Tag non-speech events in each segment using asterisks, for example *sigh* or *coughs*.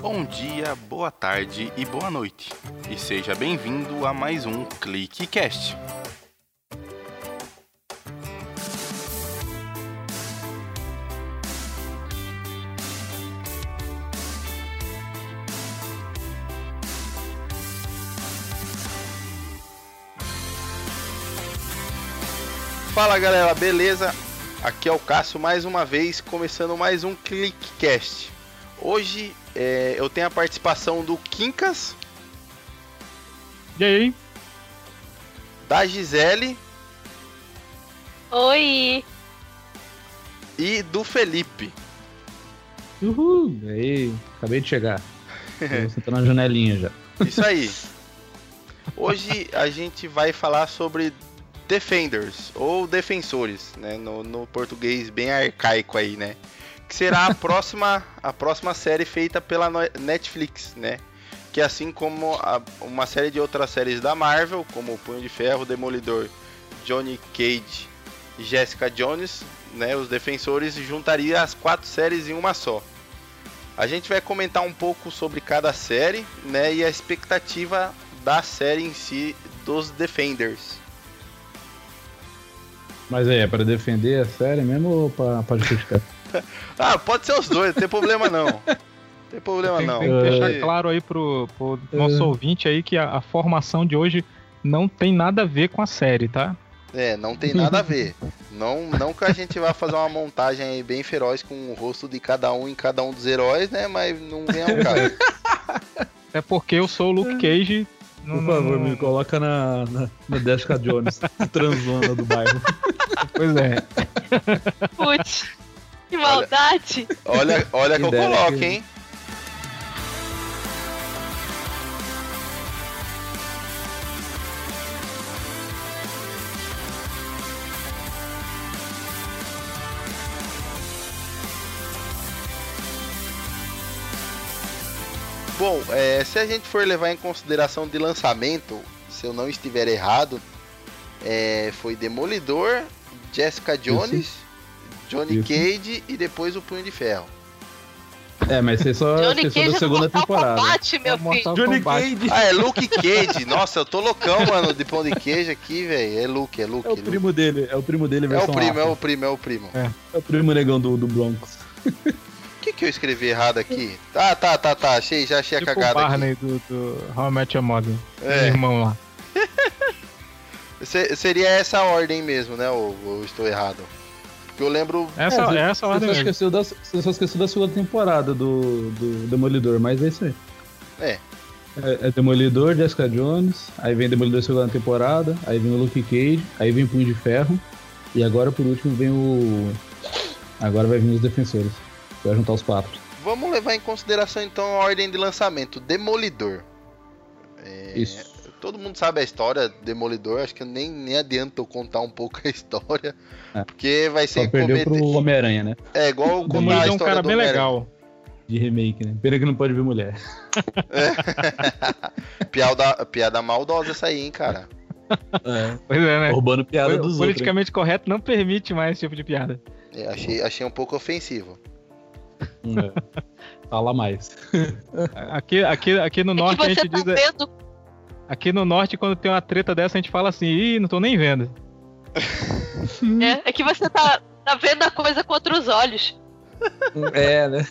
Bom dia, boa tarde e boa noite. E seja bem-vindo a mais um ClickCast. Fala galera, beleza? Aqui é o Cássio mais uma vez, começando mais um ClickCast. Hoje é, eu tenho a participação do Quincas. E aí? Da Gisele. Oi! E do Felipe. Uhul! Aí, acabei de chegar. Você *laughs* tá na janelinha já. Isso aí. Hoje a gente vai falar sobre Defenders, ou Defensores, né? No, no português bem arcaico aí, né? Que será a próxima, a próxima série feita pela Netflix, né? Que assim como a, uma série de outras séries da Marvel, como Punho de Ferro, Demolidor, Johnny Cage e Jessica Jones, né? Os Defensores juntaria as quatro séries em uma só. A gente vai comentar um pouco sobre cada série, né? E a expectativa da série em si dos Defenders. Mas aí, é pra defender a série mesmo ou pra justificar? *laughs* *laughs* ah, pode ser os dois, não tem problema não. Não tem problema tem, não. Tem que deixar claro aí pro, pro nosso é. ouvinte aí que a, a, formação de hoje não tem nada a ver com a série, tá? É, não tem nada a ver. não, não que a gente vá fazer uma montagem aí bem feroz com o rosto de cada um em cada um dos heróis, né? Mas não vem ao caso. *laughs* É porque eu sou o Luke Cage por favor, me coloca na, na, na Jessica Jones, *laughs* transona do bairro. Pois é. Putz, que maldade! Olha, olha, olha que eu coloco, hein? Bom, é, se a gente for levar em consideração de lançamento, se eu não estiver errado, é, foi Demolidor, Jessica Jones, Isso. Johnny Isso. Cage e depois o Punho de Ferro. É, mas você só Johnny esqueceu da segunda temporada. Combate, meu filho. Johnny Cage. Ah, é Luke Cage. Nossa, eu tô loucão, mano, de pão de queijo aqui, velho. É Luke, é Luke. É o Luke. primo dele, é o primo dele, É o primo, é o primo, é o primo. É, é o primo negão do, do Broncos. O que, que eu escrevi errado aqui? Tá, tá, tá, tá. Achei, já achei tipo a cagada o Barney aqui. do, do How I Met Your Mother. É. irmão lá. *laughs* seria essa a ordem mesmo, né? Ou, ou estou errado? Porque eu lembro. Essa, é, essa você, ordem só esqueceu da, você só esqueceu da segunda temporada do, do Demolidor, mas é isso aí. É. É, é Demolidor, Jessica Jones, aí vem Demolidor segunda temporada, aí vem o Luke Cage, aí vem Punho de Ferro, e agora por último vem o. Agora vai vir os Defensores. Vai juntar os quatro. Vamos levar em consideração então a ordem de lançamento. Demolidor. É, Isso. Todo mundo sabe a história Demolidor, acho que nem, nem adianta eu contar um pouco a história. É. Porque vai ser Só perdeu pro Homem-Aranha, né? É igual o Demolidor é um cara bem legal. De remake, né? Pena que não pode ver mulher. É. *laughs* piada, piada maldosa essa aí, hein, cara. É. Pois é, né? Roubando piada dos Politicamente correto não permite mais esse tipo de piada. É, achei, achei um pouco ofensivo. É. Fala mais. Aqui, aqui, aqui no É norte que a gente tá diz. vendo Aqui no norte, quando tem uma treta dessa, a gente fala assim, ih, não tô nem vendo. *laughs* É, é que você tá, tá vendo a coisa com outros olhos. É, né? *laughs*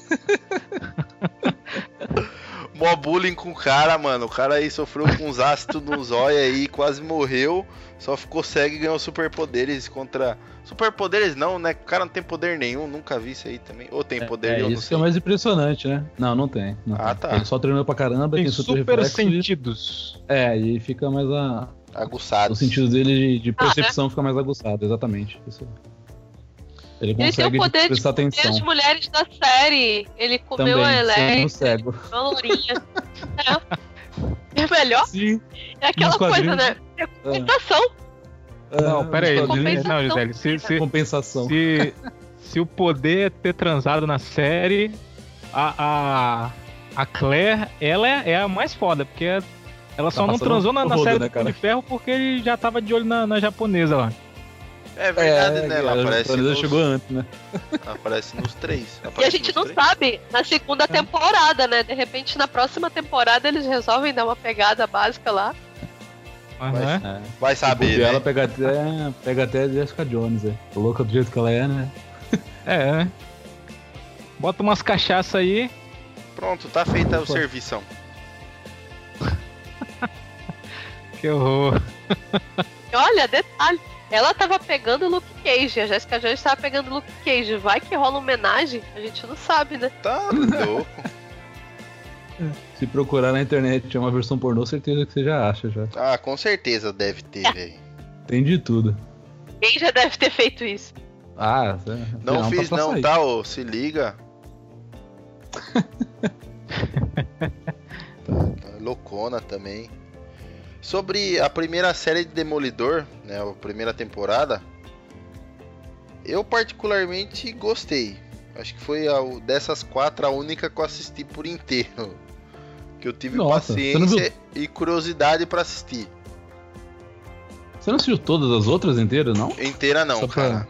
Mó bullying com o cara, mano. O cara aí sofreu com uns ácidos nos olhos aí, quase morreu. Só ficou cego e ganhou superpoderes contra. Superpoderes não, né? O cara não tem poder nenhum, nunca vi isso aí também. Ou tem poder, É, eu não isso que é mais impressionante, né? Não, não tem. não Ah, tem. tá. Ele só treinou pra caramba, Tem tem super, super reflexo e- sentidos. É, e fica mais a. Aguçado. O sentido dele de, de Ah, percepção fica mais aguçado, exatamente. Isso. Ele Ele tem o poder de prestar comer atenção. as mulheres da série. Ele comeu Também, a sendo Electra, cego. lourinha. é. é melhor? Sim. É aquela coisa, né? É compensação. Não, pera aí. Compensação. Não, Gisele, se, se, Compensação. se, se o poder é ter transado na série, a, a, a Claire, ela é, é a mais foda, porque ela só não transou na, na rodo, série né, do de Ferro porque ele já tava de olho na, na japonesa lá. É verdade, né? Ela aparece nos, chegou antes, né? *laughs* aparece nos três. E a Aparece gente não três? sabe na segunda temporada, né? De repente, na próxima temporada, eles resolvem dar uma pegada básica lá. Mas, Mas- né? É. Vai saber, Porque né? ela pega até, pega até a Jessica Jones, é. Louca do jeito que ela é, né? É, né? Bota umas cachaça aí. Pronto, tá feita o Pô. servição. *laughs* Que horror. Olha, detalhe. Ela tava pegando o Luke Cage, a Jessica Jones tava pegando o Luke Cage. Vai que rola homenagem? A gente não sabe, né? Tá louco. *laughs* Se procurar na internet é uma versão pornô, certeza que você já acha já. Ah, com certeza deve ter, *laughs* velho. Tem de tudo. Quem já deve ter feito isso? Ah, Não tá fiz pra não, sair. tá? Ô, se liga. Tá, *laughs* tá loucona também. Sobre a primeira série de Demolidor, né? A primeira temporada. Eu particularmente gostei. Acho que foi a, dessas quatro a única que eu assisti por inteiro. Que eu tive Nossa, paciência e curiosidade pra assistir. Você não assistiu todas as outras inteiras, não? Inteira não, Só pra- cara.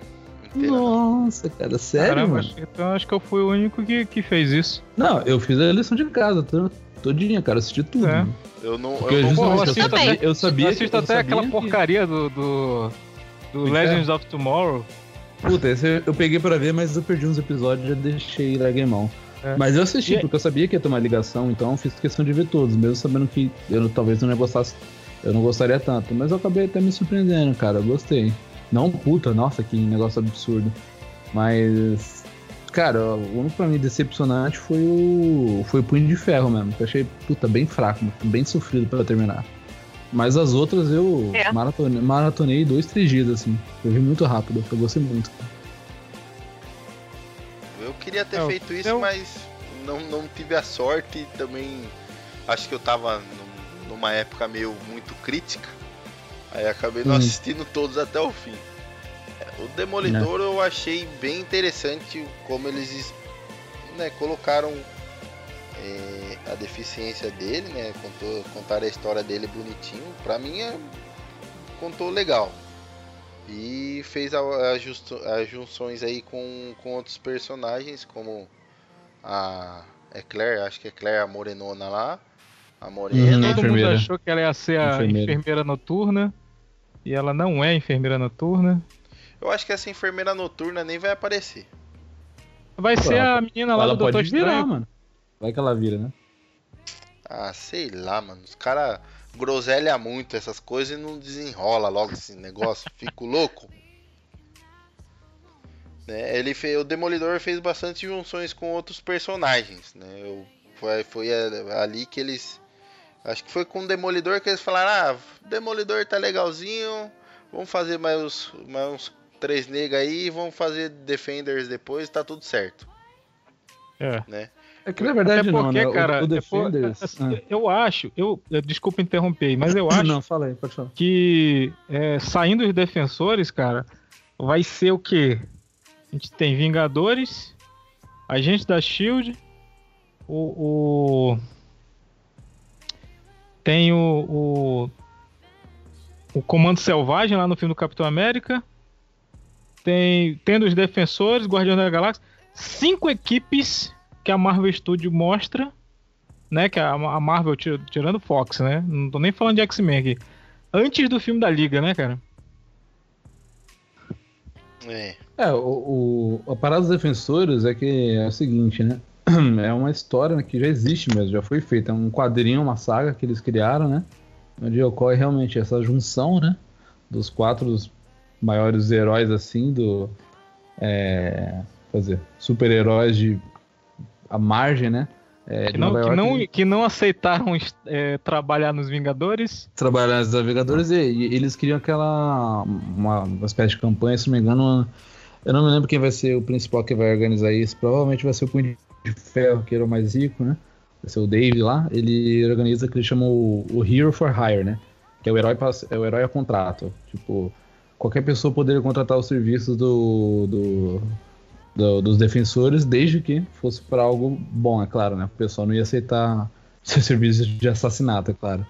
Inteira não. Nossa, cara, sério, Caramba, mano? acho- então acho que eu fui o único que, que fez isso. Não, eu fiz a lição de casa, to- todinha, cara, assisti tudo. É. mano. Eu não, Porque eu não eu eu assisto sabia, até- eu sabia eu que- assisto eu até sabia aquela que- porcaria do, do, do Do Legends of Tomorrow. Puta, esse eu peguei pra ver, mas eu perdi uns episódios e já deixei mão. É. Mas eu assisti, E- porque eu sabia que ia ter uma ligação, então eu fiz questão de ver todos, mesmo sabendo que eu talvez não gostasse, eu não gostaria tanto. Mas eu acabei até me surpreendendo, cara, eu gostei. Não, puta, nossa, que negócio absurdo. Mas, cara, o único pra mim decepcionante foi o. Foi o Punho de Ferro mesmo, que eu achei, puta, bem fraco, bem sofrido pra terminar. Mas as outras eu É. maratonei, maratonei dois, três dias, assim. Eu vi muito rápido, eu gostei muito. Eu queria ter É, feito isso, eu- mas não, não tive a sorte. Também acho que eu tava num- numa época meio muito crítica. Aí acabei não Hum. assistindo todos até o fim. O Demolidor eu achei bem interessante como eles né, colocaram é, a deficiência dele, né? Contou, contaram a história dele bonitinho. Pra mim é, contou legal. E fez a- as justo- as junções aí com, com outros personagens, como a é Claire, acho que é Claire a morenona lá. A Uhum. morena. Todo mundo enfermeira. achou que ela ia ser a Enfermeira. enfermeira noturna. E ela não é enfermeira noturna. Eu acho que essa enfermeira noturna nem vai aparecer. Vai Pô, ser ela a menina lá Ela do Doutor pode virar, Estranho. mano. Vai que ela vira, né? Ah, sei lá, mano. Os caras groselha muito essas coisas e não desenrola logo esse negócio. *laughs* Fico louco. Né, ele fez, o Demolidor fez bastante junções com outros personagens, né? Eu, foi, foi ali que eles. Acho que foi com o Demolidor que eles falaram: ah, o Demolidor tá legalzinho, vamos fazer mais, uns- mais uns três negros aí, vamos fazer Defenders depois, tá tudo certo, É. né? É que na verdade Até não, porque, né? O- cara, o, é por- Defenders... *laughs* assim, eu acho, eu, eu- desculpa interromper, mas eu *laughs* acho Não, fala aí, pode falar. que é, saindo os defensores, cara, vai ser o quê? A gente tem Vingadores, Agente da Shield, o. o- tem o, o. o Comando Selvagem lá no filme do Capitão América. Tem, tendo os defensores, Guardião da Galáxia. Cinco equipes que a Marvel Studio mostra. Né, que a, a Marvel, tir- tirando Fox, né? Não tô nem falando de X-Men aqui antes do filme da Liga, né, cara? É. É, o, o- a parada dos defensores é que é o seguinte, né? *clears throat* É uma história que já existe mesmo, já foi feita. É um quadrinho, uma saga que eles criaram, né? Onde ocorre realmente essa junção, né? Dos quatro maiores heróis, assim, do. É, fazer super-heróis de. a margem, né? É, Que não, que não, que não aceitaram é, trabalhar nos Vingadores. trabalhar nos navegadores e, e eles criam aquela uma, uma espécie de campanha, se não me engano, uma- eu não me lembro quem vai ser o principal que vai organizar isso, provavelmente vai ser o Punho de Ferro, que era o mais rico, né? Vai ser o Dave lá, ele organiza o que eles chamam o, o Hero for Hire, né? Que é o herói pra- é o herói a contrato. Tipo, qualquer pessoa poderia contratar os serviços do, do- do- dos defensores, desde que fosse para algo bom, é claro, né? O pessoal não ia aceitar *laughs* ser serviço de assassinato, é claro.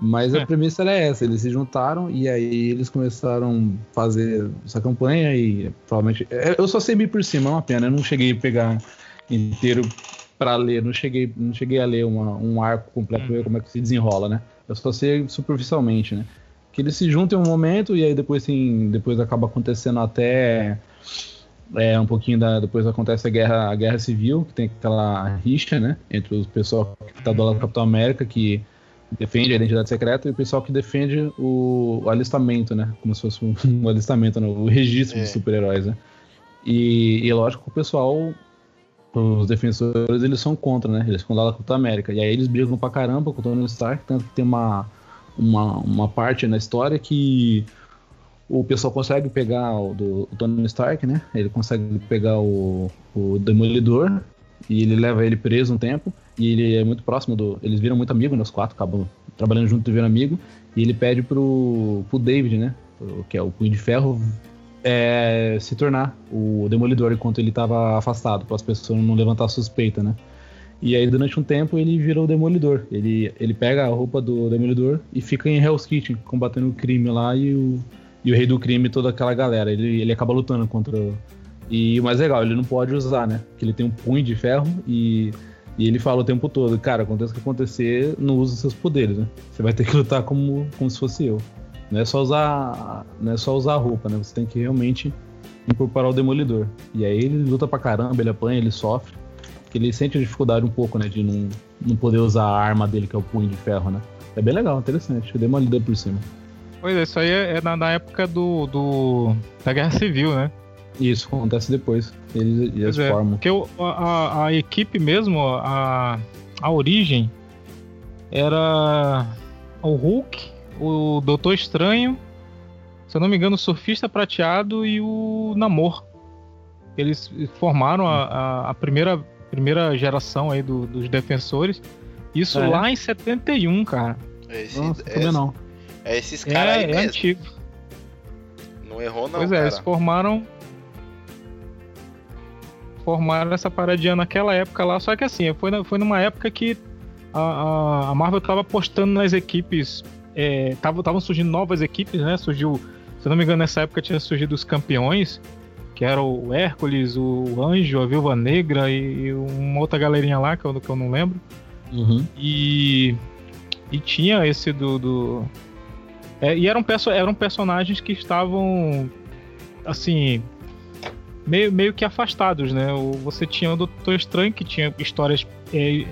Mas É. a premissa era essa, eles se juntaram e aí eles começaram a fazer essa campanha e provavelmente. é, Eu só sei por cima, é uma pena. Eu não cheguei a pegar inteiro pra ler, não cheguei, não cheguei a ler uma- um arco completo ver como é que se desenrola, né? Eu só sei superficialmente, né? Que eles se juntam em um momento e aí depois sim, depois acaba acontecendo até é, um pouquinho da, depois acontece a guerra, a guerra civil, que tem aquela rixa, né, entre os pessoal que tá do lado do Capitão América que defende a identidade secreta e o pessoal que defende o, o alistamento, né, como se fosse um, um alistamento, né, o registro É. de super-heróis, né. E, e é lógico o pessoal os defensores eles são contra, né? Eles ficam lá do Capitão América. E aí eles brigam pra caramba com o Tony Stark, tanto que tem uma, uma, uma parte na história que o pessoal consegue pegar o, do, Tony Stark, né? Ele consegue pegar o, o Demolidor e ele leva ele preso um tempo. E ele é muito próximo do. Eles viram muito amigo, né? Os quatro acabam trabalhando junto e viram amigo. E ele pede pro, pro David, né? Que é o Punho de Ferro, é, se tornar o Demolidor enquanto ele estava afastado, para as pessoas não levantar suspeita, né? E aí, durante um tempo, ele virou o Demolidor. Ele, ele pega a roupa do Demolidor e fica em Hell's Kitchen, combatendo o crime lá e o, e o rei do crime e toda aquela galera. Ele, ele acaba lutando contra. o- E o mais legal, ele não pode usar, né? Porque ele tem um punho de ferro e, e ele fala o tempo todo: Cara, aconteça o que acontecer, não use seus poderes, né? Você vai ter que lutar como, como se fosse eu. Não é só usar, não é só usar a roupa, né? Você tem que realmente incorporar o Demolidor. E aí ele luta pra caramba, ele apanha, ele sofre. Porque ele sente a dificuldade um pouco, né? De não, não poder usar a arma dele, que é o punho de ferro, né? É bem legal, interessante. Eu dei uma lida por cima. Pois é, isso aí é, é na, na época do, do- da Guerra Civil, né? Isso acontece depois. Eles, eles é, formam. porque o- a, a- a equipe mesmo, a, a origem, era o Hulk, o Doutor Estranho, se eu não me engano, o Surfista Prateado e o Namor. Eles formaram a, a- a primeira, primeira geração aí do- dos defensores. Isso É. lá em 71, cara. É, esse- Nossa, é, também não. é esses caras aí É, é mesmo. antigo. Não errou, não, pois é, cara. eles formaram. Formaram essa paradinha naquela época lá, só que assim, foi, na- foi numa época que a, a- Marvel tava apostando nas equipes. Estavam surgindo novas equipes, né? Surgiu, se eu não me engano, nessa época tinha surgido os campeões, que era o Hércules, o Anjo, a Viúva Negra e, uma outra galerinha lá que eu, que eu não lembro. Uhum. E, e tinha esse do. do- é, e eram, perso eram personagens que estavam. Assim. Meio, meio que afastados, né? Você tinha o Doutor Estranho, que tinha histórias é,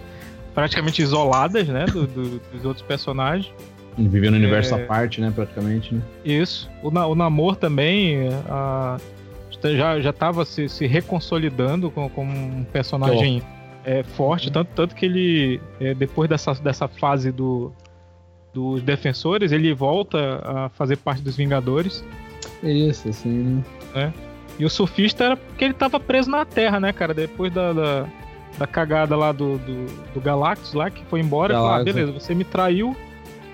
praticamente isoladas, né? do- do- dos outros personagens. Viveu no universo É. à parte, né? Praticamente, né? Isso. O, Na- o Namor também a- já, já tava se, se reconsolidando com- como um personagem é, forte, tanto, tanto que ele, é, depois dessa, dessa fase do, dos defensores, ele volta a fazer parte dos Vingadores. Isso, assim, né? E o surfista era porque ele tava preso na Terra, né, cara? Depois da, da, da cagada lá do, do, do Galactus lá, que foi embora, falou, ah, beleza, você me traiu,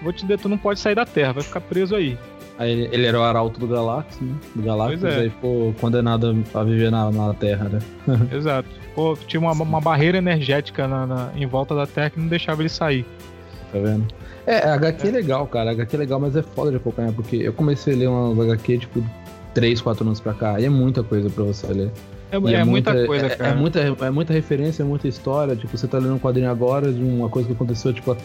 vou te dizer, tu não pode sair da Terra, vai ficar preso aí. Aí ele, era o arauto do Galactus, né? Do Pois é. aí ficou condenado a viver na, na Terra, né? *laughs* Exato. Tinha uma, uma barreira energética na, na- em volta da Terra que não deixava ele sair. Tá vendo? É, a HQ é legal, cara. A HQ é legal, mas é foda de acompanhar, porque eu comecei a ler umas HQ, tipo, 3, 4 anos pra cá, e é muita coisa pra você ler. É, E é muita, coisa, é, cara. É muita, é muita referência, é muita história. Tipo, você tá lendo um quadrinho agora de uma coisa que aconteceu, tipo,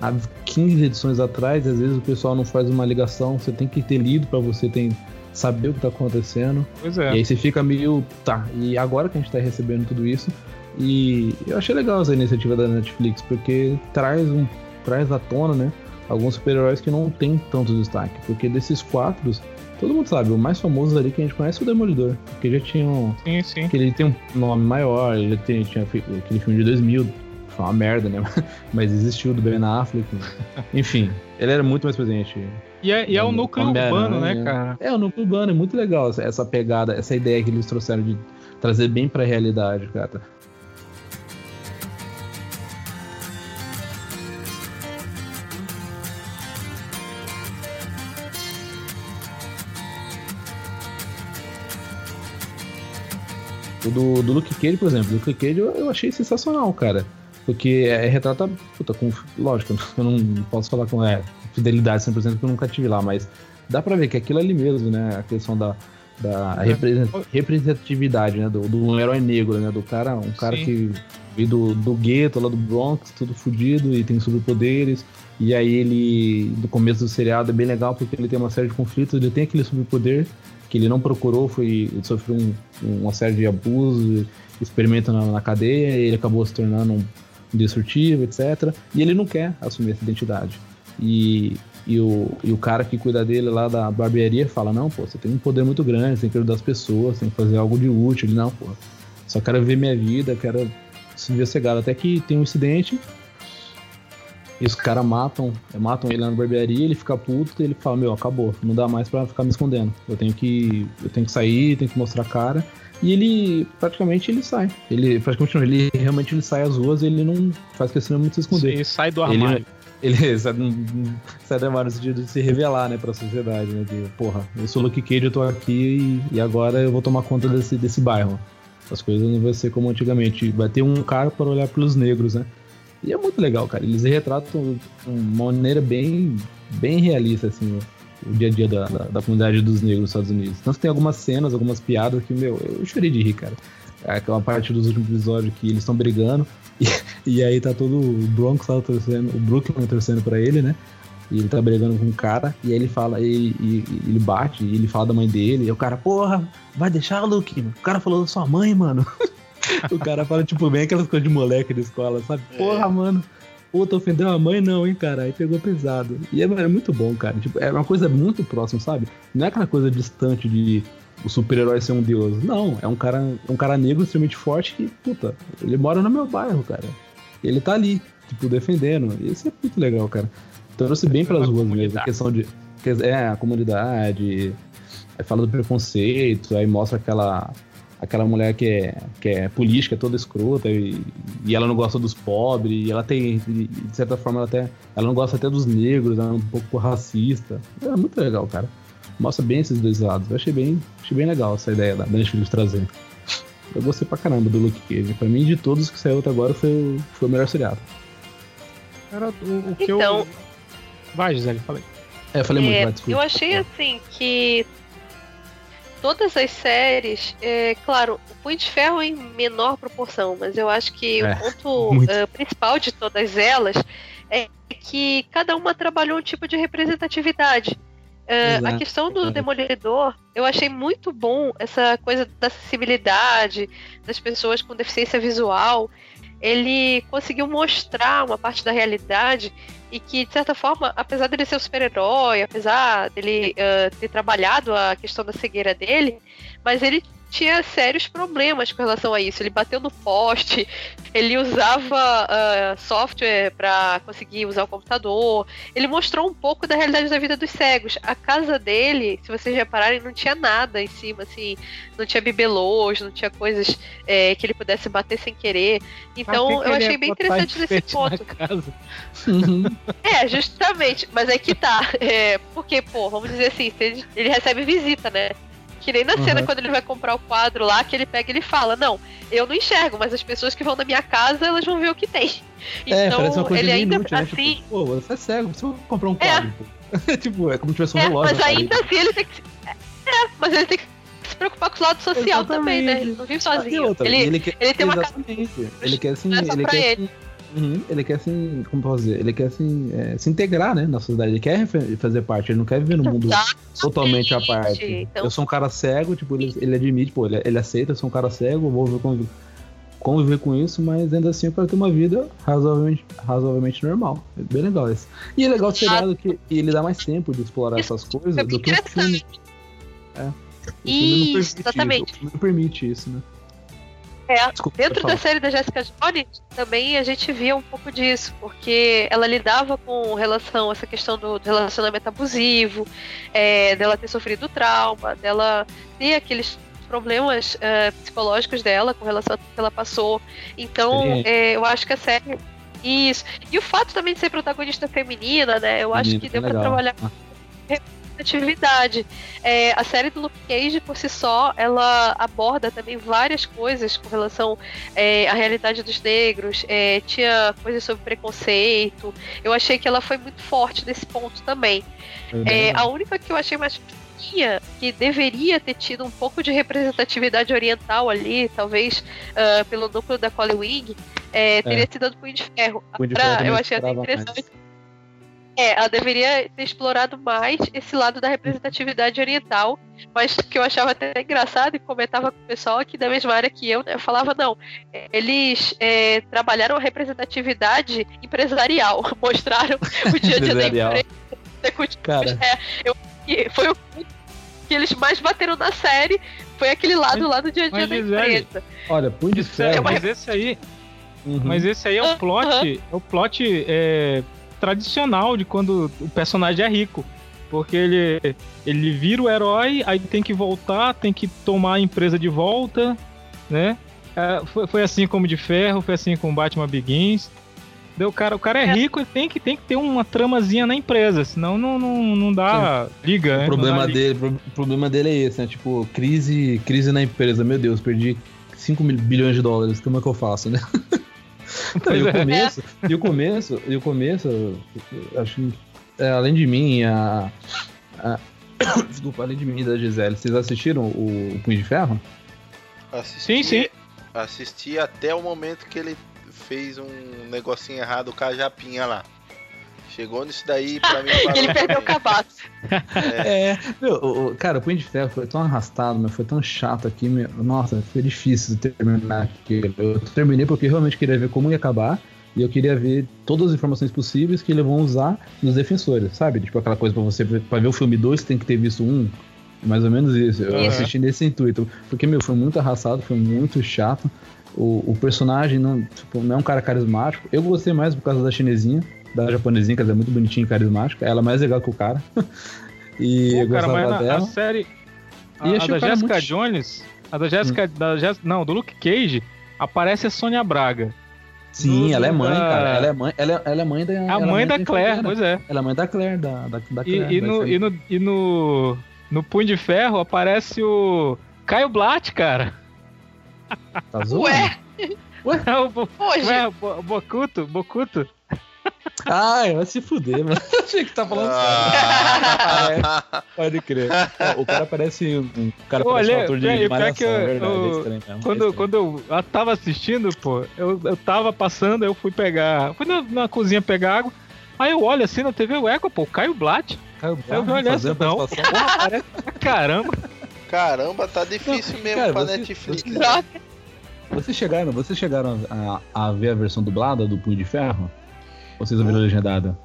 há 15 edições atrás, e às vezes o pessoal não faz uma ligação, você tem que ter lido pra você ter, saber o que tá acontecendo. Pois E é. aí você fica meio. Tá, e agora que a gente tá recebendo tudo isso. E eu achei legal essa iniciativa da Netflix, porque traz um. traz à tona, né? Alguns super-heróis que não tem tanto destaque. Porque desses quatro, todo mundo sabe, o mais famoso ali que a gente conhece é o Demolidor. Porque já tinha um. Sim, sim. que ele tem um nome maior, ele tem, tinha aquele filme de 2000, foi uma merda, né? *laughs* Mas existiu do Ben Affleck. *laughs* Enfim, ele era muito mais presente. E é, e é o núcleo urbano, né, cara? É, o núcleo urbano é muito legal essa- pegada, essa ideia que eles trouxeram de trazer bem pra realidade, cara. O do, do Luke Cage, por exemplo, o Luke Cage eu, eu achei sensacional, cara. Porque é, retrata, puta, com. Lógico, *laughs* eu não posso falar com é, fidelidade 100% porque eu nunca tive lá, mas dá pra ver que aquilo é ali mesmo, né? A questão da, da É. representatividade, né? Do, do herói negro, né? Do cara, um cara Sim. que veio do, do gueto lá do Bronx, tudo fudido e tem superpoderes. E aí ele, no começo do seriado, é bem legal porque ele tem uma série de conflitos, ele tem aquele superpoder que ele não procurou, foi sofreu um- uma série de abusos, experimento na, na cadeia, e ele acabou se tornando um destrutivo, etc. E ele não quer assumir essa identidade. E, e, o, e o cara que cuida dele lá da barbearia fala, não, pô, você tem um poder muito grande, você tem que ajudar as pessoas, tem que fazer algo de útil. Ele, não, pô, só quero ver minha vida, quero se ver cegado. Até que tem um incidente, e os caras matam, matam ele lá na barbearia, ele fica puto e ele fala, meu, acabou, não dá mais pra ficar me escondendo. Eu tenho que. Eu tenho que sair, tenho que mostrar a cara. E ele praticamente ele sai. Ele praticamente não, ele realmente ele sai às ruas e ele não faz questão muito de se esconder. Sim, sai do Ele- armário. Ele *laughs* sai, sai do armário no sentido de se revelar, né, pra sociedade, né? De, porra, eu sou Luke Cage, eu tô aqui e, e agora eu vou tomar conta desse, desse bairro. As coisas não vão ser como antigamente. Vai ter um cara para olhar pelos negros, né? E é muito legal, cara. Eles retratam de uma maneira bem, bem realista, assim, o, o dia a dia da, da, da comunidade dos negros nos Estados Unidos. Tanto que tem algumas cenas, algumas piadas que, meu, eu chorei de rir, cara. É Aquela parte dos últimos episódios que eles estão brigando *laughs* e, e aí tá todo o Bronx lá torcendo, o Brooklyn torcendo pra ele, né? E ele tá brigando com um cara, e aí ele fala, e, e- e ele bate, e ele fala da mãe dele, e o cara, porra, vai deixar, Luke? O cara falou da sua mãe, mano. *laughs* o cara fala, tipo, bem aquelas coisas de moleque da escola, sabe? Porra, mano. Puta, ofendeu a mãe não, hein, cara? Aí pegou pesado. E é, é muito bom, cara. Tipo, é uma coisa muito próxima, sabe? Não é aquela coisa distante de o super-herói ser um deus. Não, é um cara, um cara negro extremamente forte que, puta, ele mora no meu bairro, cara. Ele tá ali, tipo, defendendo. E isso é muito legal, cara. Trouxe bem pelas Uma ruas mesmo. A questão de. É, a comunidade. Aí fala do preconceito, aí mostra aquela. Aquela mulher que é, que é política, toda escrota, e, e ela não gosta dos pobres, e ela tem, de certa forma, ela, até, ela não gosta até dos negros, ela é um pouco racista. É muito legal, cara. Mostra bem esses dois lados. Eu achei bem, achei bem legal essa ideia da Netflix trazer. Eu gostei pra caramba do Luke Cage. Pra mim, de todos que saiu até agora, foi, o- foi o melhor seriado. Era o, o que Então- eu. Vai, Gisele, falei. É, eu falei muito, É, vai, desculpa. eu achei assim que todas as séries, é, claro, o Punho de Ferro em menor proporção, mas eu acho que É, o ponto eh, principal de todas elas é que cada uma trabalhou um tipo de representatividade. Eh, a questão do exato. Demolidor, eu achei muito bom essa coisa da acessibilidade das pessoas com deficiência visual. Ele conseguiu mostrar uma parte da realidade e que, de certa forma, apesar dele ser um super-herói, apesar dele eh, ter trabalhado a questão da cegueira dele, mas ele tinha sérios problemas com relação a isso. Ele bateu no poste, ele usava ah, software para conseguir usar o computador. Ele mostrou um pouco da realidade da vida dos cegos. A casa dele, se vocês repararem, não tinha nada em cima, assim, não tinha bibelôs, não tinha coisas eh, que ele pudesse bater sem querer. Então, eu achei bem interessante nesse ponto. casa? Uhum. *laughs* É, justamente. Mas é que tá. É, porque, pô, vamos dizer assim, ele recebe visita, né? Que nem na cena Uhum. quando ele vai comprar o quadro lá, que ele pega e ele fala, não, eu não enxergo, mas as pessoas que vão na minha casa, elas vão ver o que tem. é, Então, ele ainda inútil, né? assim. Tipo, pô, você é cego, você vai comprar um É. quadro, pô. *laughs* tipo, é como se tivesse um é, relógio. mas ainda assim ele tem que. se- É, mas ele tem que se preocupar com o lado social também, né? Ele não vive sozinho. Ele, ele, quer, ele tem uma casa. exatamente. Ele quer assim, é ele quer ele. Uhum, ele quer assim, como posso dizer, ele quer assim, é, se integrar, né, na sociedade, ele quer fazer parte, ele não quer viver no mundo totalmente à parte. Então- Eu sou um cara cego, tipo, ele, ele admite, pô, ele, ele aceita, eu sou um cara cego, eu vou ver conviver, conviver com isso, mas ainda assim eu quero ter uma vida razoavelmente, razoavelmente normal. É bem legal isso. E é legal o seriado que ele dá mais tempo de explorar Isso essas coisas é do que o filme. interessante. O filme não permite exatamente. Isso, o filme não permite isso, né? É, Desculpa, Dentro da série da Jessica Jones, também a gente via um pouco disso, porque ela lidava com relação a essa questão do, do relacionamento abusivo, é, dela ter sofrido trauma, dela ter aqueles problemas é, psicológicos dela com relação ao que ela passou. Então, é, eu acho que a série. Isso. E o fato também de ser protagonista feminina, né? Eu acho Menino, que deu pra trabalhar Ah, representatividade. É, a série do Luke Cage, por si só, ela aborda também várias coisas com relação é, à realidade dos negros. É, tinha coisas sobre preconceito. Eu achei que ela foi muito forte nesse ponto também. É, a única que eu achei mais que deveria ter tido um pouco de representatividade oriental ali, talvez uh, pelo núcleo da Collie Wing, é, teria é. sido a do Punho de Ferro. Punho de pra, eu achei até interessante. Mais. É, ela deveria ter explorado mais esse lado da representatividade oriental, mas que eu achava até engraçado e comentava com o pessoal aqui da mesma área que eu, né, eu falava, não, eles é, trabalharam a representatividade empresarial, *laughs* mostraram o dia a dia da empresa. Cara. É, eu, foi o que eles mais bateram na série, foi aquele lado mas, lá do dia a dia da empresa. Olha, Punho de Ferro. Mas esse aí, uhum. mas esse aí é o plot, uhum. é o plot é, tradicional de quando o personagem é rico. Porque ele, ele vira o herói, aí tem que voltar, tem que tomar a empresa de volta, né? É, foi, foi assim como de ferro, foi assim com Batman Begins. O cara, o cara é, é. rico e tem que, tem que ter uma tramazinha na empresa, senão não, não, não dá Sim. liga. O né? problema, dele, o problema dele é esse, né? Tipo, crise, crise na empresa. Meu Deus, perdi 5 bilhões de dólares, como é que eu faço, né? *laughs* *laughs* e o é. começo, e o começo, e o começo, acho é, além de mim, a, a *coughs* desculpa, além de mim e da Gisele, vocês assistiram o, o Punho de Ferro? Assisti, sim, sim. Assisti até o momento que ele fez um negocinho errado com a Japinha lá. Chegou nisso daí pra mim. *laughs* ele perdeu o cabaço. É, *laughs* é meu, o, cara, o Punho de Ferro foi tão arrastado, meu, foi tão chato aqui, meu, nossa, foi difícil terminar aqui. Eu terminei porque eu realmente queria ver como ia acabar. E eu queria ver todas as informações possíveis que eles vão usar nos defensores, sabe? Tipo aquela coisa pra você, pra ver o filme 2, tem que ter visto um. Mais ou menos isso. Eu uhum. assisti nesse intuito. Porque, meu, foi muito arrastado, foi muito chato. O, o personagem não, tipo, não é um cara carismático. Eu gostei mais por causa da chinesinha da japonesinha, que ela é muito bonitinha e carismática. Ela é mais legal que o cara. *laughs* e Pô, eu cara, gostava mas dela. A série. A, e a da Jessica muito... Jones. A da Jessica. Hum. Da não, do Luke Cage aparece a Sônia Braga. Sim, ela é mãe, da... cara. Ela é mãe, ela é, ela é mãe da. A é mãe, da, da Claire, pois é. Ela é mãe da Claire, da, da, da Claire. E, e no, e, no, e no. No Punho de Ferro aparece o. Caio Blatt, cara. Tá zoando? Ué? *laughs* Ué? o, Bo... Ué, Bocuto, Bocuto. Ai, vai se fuder, mano. *laughs* Achei que tá falando ah. sério. É, pode crer. o cara parece um cara pô, parece um ator de malhação, que eu, é verdade, eu, é estranho, quando, é quando eu, eu tava assistindo, pô, eu, eu tava passando, eu fui pegar. Fui na, na cozinha pegar água. Aí eu olho assim na TV, o Eco, pô, Caio Blatt. Caio Blatt. Eu vi olhar assim, não. Porra, parece caramba. Caramba, tá difícil não, mesmo cara, pra você, Netflix. Você, né? vocês chegaram, vocês chegaram a, a ver a versão dublada do Punho de Ferro? Vocês ouviram legendada?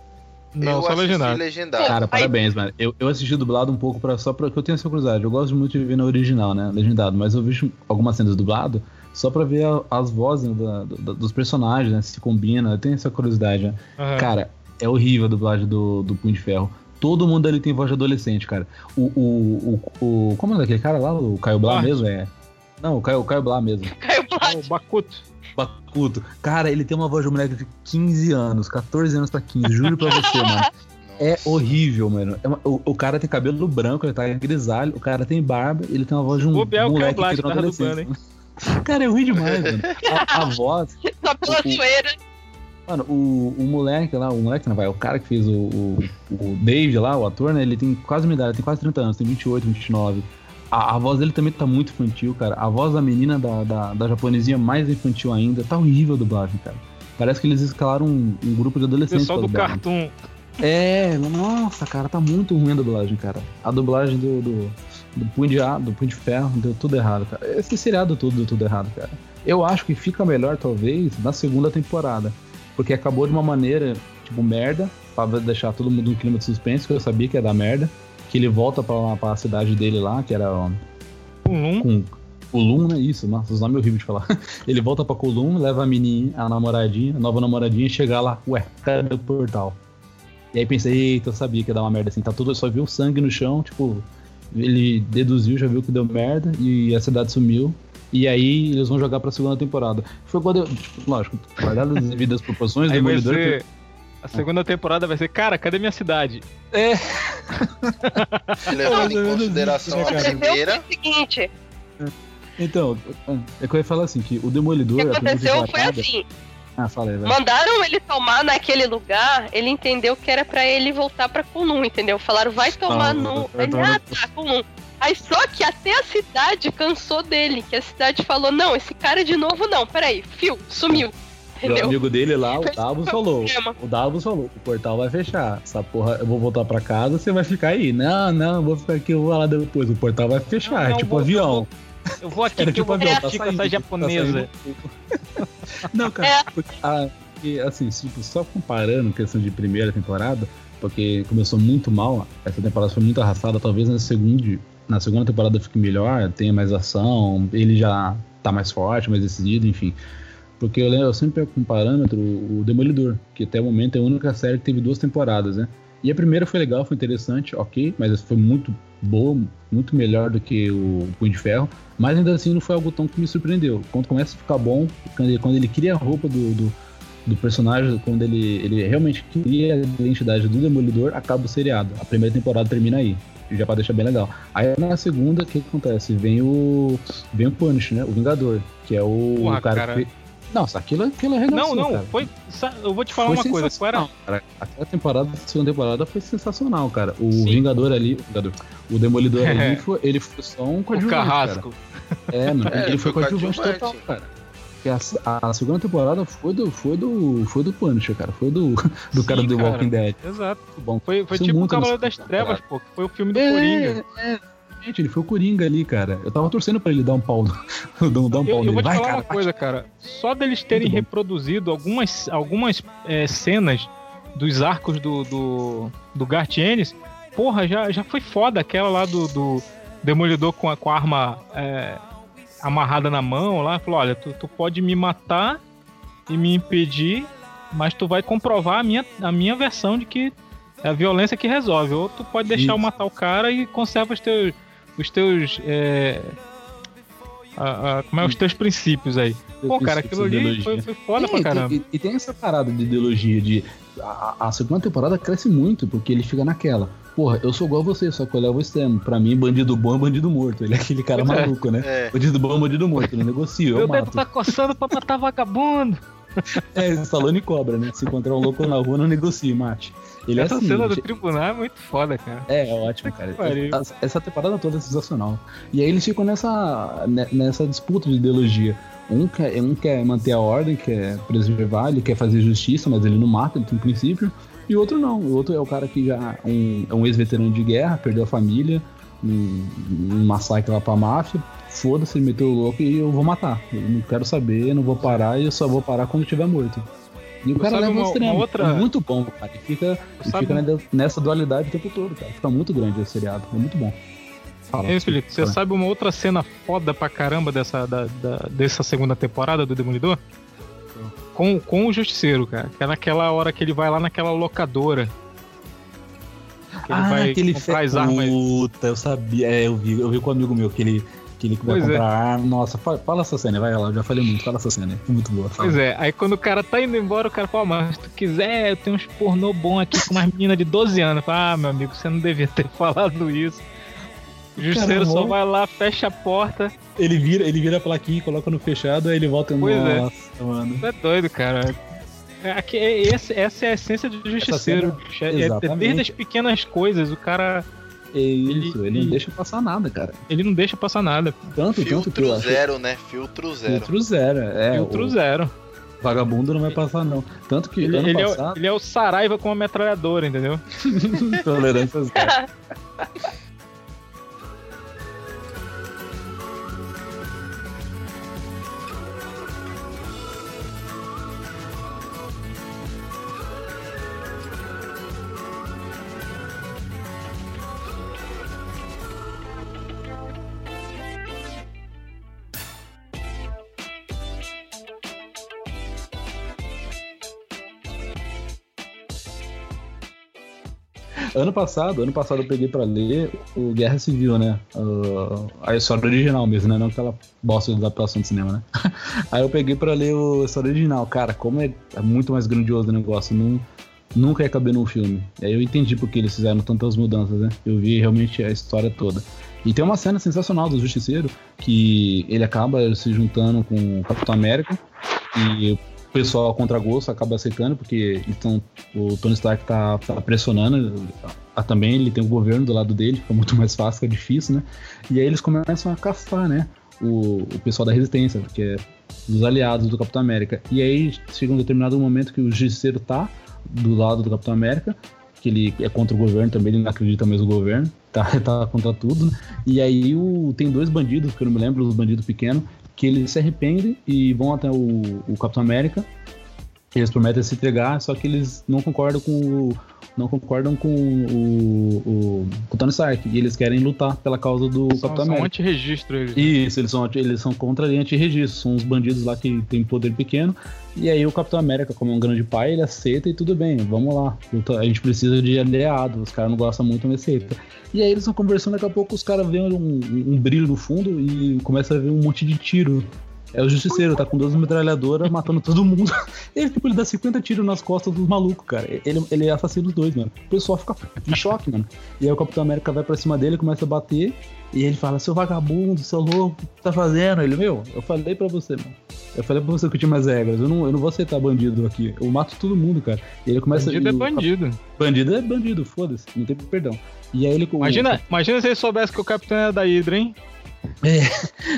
Não, eu só legendado. legendado. Cara, parabéns, mano. Eu, eu assisti dublado um pouco pra, só pra que eu tenho essa curiosidade. Eu gosto muito de ver na original, né? Legendado. Mas eu vejo algumas cenas dublado só pra ver a, as vozes né, da, da, dos personagens, né? Se combina. Eu tenho essa curiosidade, né? Uhum. Cara, é horrível a dublagem do, do Punho de Ferro. Todo mundo ali tem voz de adolescente, cara. O. o, o, o como é daquele cara lá? O Caio Blá mesmo? É. Não, o Caio, o Caio Blá mesmo. *laughs* Caio Blá. O Bacuto. Bacuto. Cara, ele tem uma voz de um moleque de 15 anos, 14 anos pra 15, juro pra você, mano. *laughs* É horrível, mano. É uma, o, o, cara tem cabelo branco, ele tá grisalho, o cara tem barba, ele tem uma voz de um Bobear, moleque que entrou na adolescência. Cara, é ruim demais, mano. A, a voz. *laughs* Só pela zoeira. Mano, o, o moleque lá, o moleque não vai, o cara que fez o, o, o David lá, o ator, né? Ele tem quase uma idade, tem quase 30 anos, tem 28, 29. A, a, voz dele também tá muito infantil, cara. A voz da menina da, da, da japonesinha mais infantil ainda. Tá horrível a dublagem, cara. Parece que eles escalaram um, um grupo de adolescentes. Pessoal do cartoon. É, nossa, cara, tá muito ruim a dublagem, cara. A dublagem do, do, do Punho de do Punho de Ferro, deu tudo errado, cara. Esse seriado todo deu tudo errado, cara. Eu acho que fica melhor, talvez, na segunda temporada. Porque acabou de uma maneira, tipo, merda, pra deixar todo mundo no clima de suspense, que eu sabia que ia dar merda que ele volta pra, pra cidade dele lá, que era. Kulum? Com, né? Isso, nossa, os nomes horríveis de falar. *laughs* Ele volta pra Kulum, leva a menina, a namoradinha, a nova namoradinha, e chega lá, ué, cadê o portal? E aí pensei, eita, eu sabia que ia dar uma merda assim, tá tudo, só viu sangue no chão, tipo, ele deduziu, já viu que deu merda, e a cidade sumiu. E aí eles vão jogar pra segunda temporada. Foi quando eu, tipo, lógico, guardado as devidas proporções, Demolidor. Ser... A segunda temporada vai ser, cara, cadê minha cidade? É. *laughs* Levando *laughs* em consideração a Aconteceu primeira. o seguinte: Então, é que eu ia falar assim, que o o Demolidor... que a primeira aconteceu foi assim. Ah, fala aí, vai. Mandaram ele tomar naquele lugar, ele entendeu que era pra ele voltar pra Kunlun, entendeu? Falaram, vai tomar Ah, no. Ele, ah, tá, Kunlun. Aí só que até a cidade cansou dele, que a cidade falou, não, esse cara de novo não, peraí, fio, sumiu. O Entendeu? amigo dele lá, o Davos o falou. O Davos falou, o portal vai fechar. Essa porra, eu vou voltar pra casa, você vai ficar aí. Não, não, vou ficar aqui, eu vou lá depois. O portal vai fechar, Não, não, é tipo vou- avião. Eu vou aqui *laughs* Era que eu tipo vou avião, tá com saindo, essa tá japonesa. saindo. *laughs* Não, cara, É. porque, ah, porque, assim, tipo, só comparando questão de primeira temporada, porque começou muito mal, essa temporada foi muito arrastada, talvez na segunda, na segunda temporada fique melhor, tenha mais ação, ele já tá mais forte, mais decidido, enfim. Porque eu, lembro, eu sempre pego como parâmetro o Demolidor, que até o momento é a única série que teve duas temporadas, né? E a primeira foi legal, foi interessante, ok, mas foi muito boa, muito melhor do que o Punho de Ferro. Mas ainda assim não foi algo tão que me surpreendeu. Quando começa a ficar bom, quando ele, quando ele cria a roupa do, do, do personagem, quando ele, ele realmente cria a identidade do Demolidor, acaba o seriado. A primeira temporada termina aí. Já pra deixar bem legal. Aí na segunda, o que, que acontece? Vem o. Vem o Punish, né? O Vingador. Que é o cara, cara. que. Nossa, aquilo, aquilo é Não, não, foi. sa- Eu vou te falar uma coisa. Era, Cara. Aquela temporada, a segunda temporada foi sensacional, cara. O Sim. Vingador ali, o, Vingador, o Demolidor *laughs* ali, foi, ele foi só um o coadjuvante, cara. carrasco? É, mano, *laughs* É, ele foi foi coadjuvante coadjuvante. total, cara. Porque a, a segunda temporada foi do, foi do, foi do Punisher, cara. Foi do, *laughs* do Sim, cara do cara. Walking Dead. Exato. Bom. Foi, foi Isso tipo o Cavaleiro das Trevas, pô, que foi o filme do É, Coringa. é, gente, ele foi o Coringa ali, cara. Eu tava torcendo pra ele dar um pau, no- *laughs* dar um Eu, pau eu nele. vou te Vai, falar cara, uma coisa, cara. Só deles terem reproduzido algumas, algumas é, cenas dos arcos do, do, do Garth Ennis, porra, já, já foi foda aquela lá do, do Demolidor com a, com a arma é, amarrada na mão lá. Falou: olha, tu, tu pode me matar e me impedir, mas tu vai comprovar a minha, a minha versão de que é a violência que resolve. Ou tu pode deixar eu Isso. matar o cara e conserva os teus. Os teus é, a- a- como é os teus princípios aí? Pô, cara, aquilo ali foi, foi foda pra e tem- caramba. E, tem essa parada de ideologia de. A, a segunda temporada cresce muito, porque ele fica naquela. Porra, eu sou igual a você, só que eu levo o extremo. Pra mim, bandido bom é bandido morto. Ele é aquele cara *laughs* é. maluco, né? É. Bandido bom é bandido morto. Ele negocia, eu Meu dedo tá coçando pra matar vagabundo. *laughs* É, Stallone cobra, né? Se encontrar um louco na rua, não negocie, mate. Ele é Essa assim. cena do tribunal é muito foda, cara. É, é ótimo, cara. Essa- Essa temporada toda é sensacional. E aí eles ficam nessa, ne- nessa disputa de ideologia. Um quer, um quer manter a ordem, quer preservar, ele quer fazer justiça, mas ele não mata, ele tem um princípio. E o outro não. O outro é o cara que já um- é um ex-veterano de guerra, perdeu a família, um, um massacre lá pra máfia. Foda-se, ele meteu o louco e eu vou matar. Eu não quero saber, não vou parar e eu só vou parar quando tiver morto. E o cara leva uma- ao extremo. outra- É muito bom, cara. E fica, e fica nessa- dualidade o tempo todo, cara. Fica muito grande esse seriado. É muito bom. Fala, Ei, Felipe, você fala. sabe uma outra cena foda pra caramba dessa, da- da- dessa segunda temporada do Demolidor? Com, com o Justiceiro, cara. Que é naquela hora que ele vai lá naquela locadora. Que ele vai comprar fe- as armas. Puta, eu sabia. É, eu vi, eu vi com um amigo meu que ele, que ele vai Pois é. comprar arma. Nossa, fa- fala essa cena, vai lá, eu já falei muito, fala essa cena. É muito boa. Fala. Pois é, aí quando o cara tá indo embora, o cara fala, mas se tu quiser, eu tenho uns pornô bom aqui com umas meninas de 12 anos. Fala, ah, meu amigo, você não devia ter *laughs* falado isso. O Justiceiro só vai lá, fecha a porta. Ele vira, ele vira a plaquinha, e coloca no fechado, aí ele volta. Pois é. Nossa, mano. Tu é doido, cara. É, aqui, é- esse- essa é a essência do Justiceiro. cena- bicho. É- é- é desde as pequenas coisas, o cara É isso, ele, Ele- não deixa passar nada, cara. ele não deixa passar nada. Tanto, tanto que eu Filtro acho. zero, né? Filtro zero. Filtro zero. É, Filtro o zero. vagabundo não vai passar, não. Tanto que Ele, ano ele é, o- passado. ele é o Saraiva com a metralhadora, entendeu? *laughs* Tolerância zero. *laughs* Ano passado, ano passado eu peguei pra ler o Guerra Civil, né? Uh, a história original mesmo, né? Não aquela bosta de adaptação de cinema, né? *laughs* Aí eu peguei pra ler o- história original. Cara, como é, é muito mais grandioso o negócio. Não, nunca ia caber num filme. Aí eu entendi porque eles fizeram tantas mudanças, né? Eu vi realmente a história toda. E tem uma cena sensacional do Justiceiro, que ele acaba se juntando com o Capitão América e o pessoal contra gosto acaba secando, porque então, o Tony Stark tá, tá pressionando ah, também, ele tem o governo do lado dele, fica muito mais fácil, fica difícil, né? E aí eles começam a caçar, né? O, o pessoal da resistência, que é dos aliados do Capitão América. E aí chega um determinado momento que o Justiceiro tá do lado do Capitão América, que ele é contra o governo também, ele não acredita mais no governo, tá, *laughs* tá contra tudo. Né? E aí o, tem dois bandidos, que eu não me lembro, os bandidos pequenos, que eles se arrependem e vão até o, o Capitão América. Eles prometem se entregar, só que eles não concordam com o, não concordam com o, o, o Tony Stark e eles querem lutar pela causa do são, Capitão América. São anti-registro eles. Né? Isso, eles são, eles são contra anti-registro, são uns bandidos lá que tem poder pequeno. E aí o Capitão América, como é um grande pai, ele aceita e tudo bem, vamos lá. A gente precisa de aliado, os caras não gostam muito, mas aceita. E aí eles estão conversando, daqui a pouco os caras veem um, um, brilho no fundo e começa a ver um monte de tiro é o justiceiro, tá com duas metralhadoras matando todo mundo. *laughs* Ele, tipo, ele dá 50 tiros nas costas dos malucos, cara. Ele, ele assassina os dois, mano. O pessoal fica em choque, mano. E aí o Capitão América vai pra cima dele, começa a bater. E ele fala, seu vagabundo, seu louco, o que tá fazendo? Ele, meu, eu falei pra você, mano. Eu falei pra você que eu tinha mais regras. Eu não, eu não vou aceitar bandido aqui. Eu mato todo mundo, cara. E ele começa Bandido é bandido. Bandido é bandido, foda-se. Não tem perdão. E aí ele. Imagina, o... imagina se ele soubesse que o capitão era da Hydra, hein? É.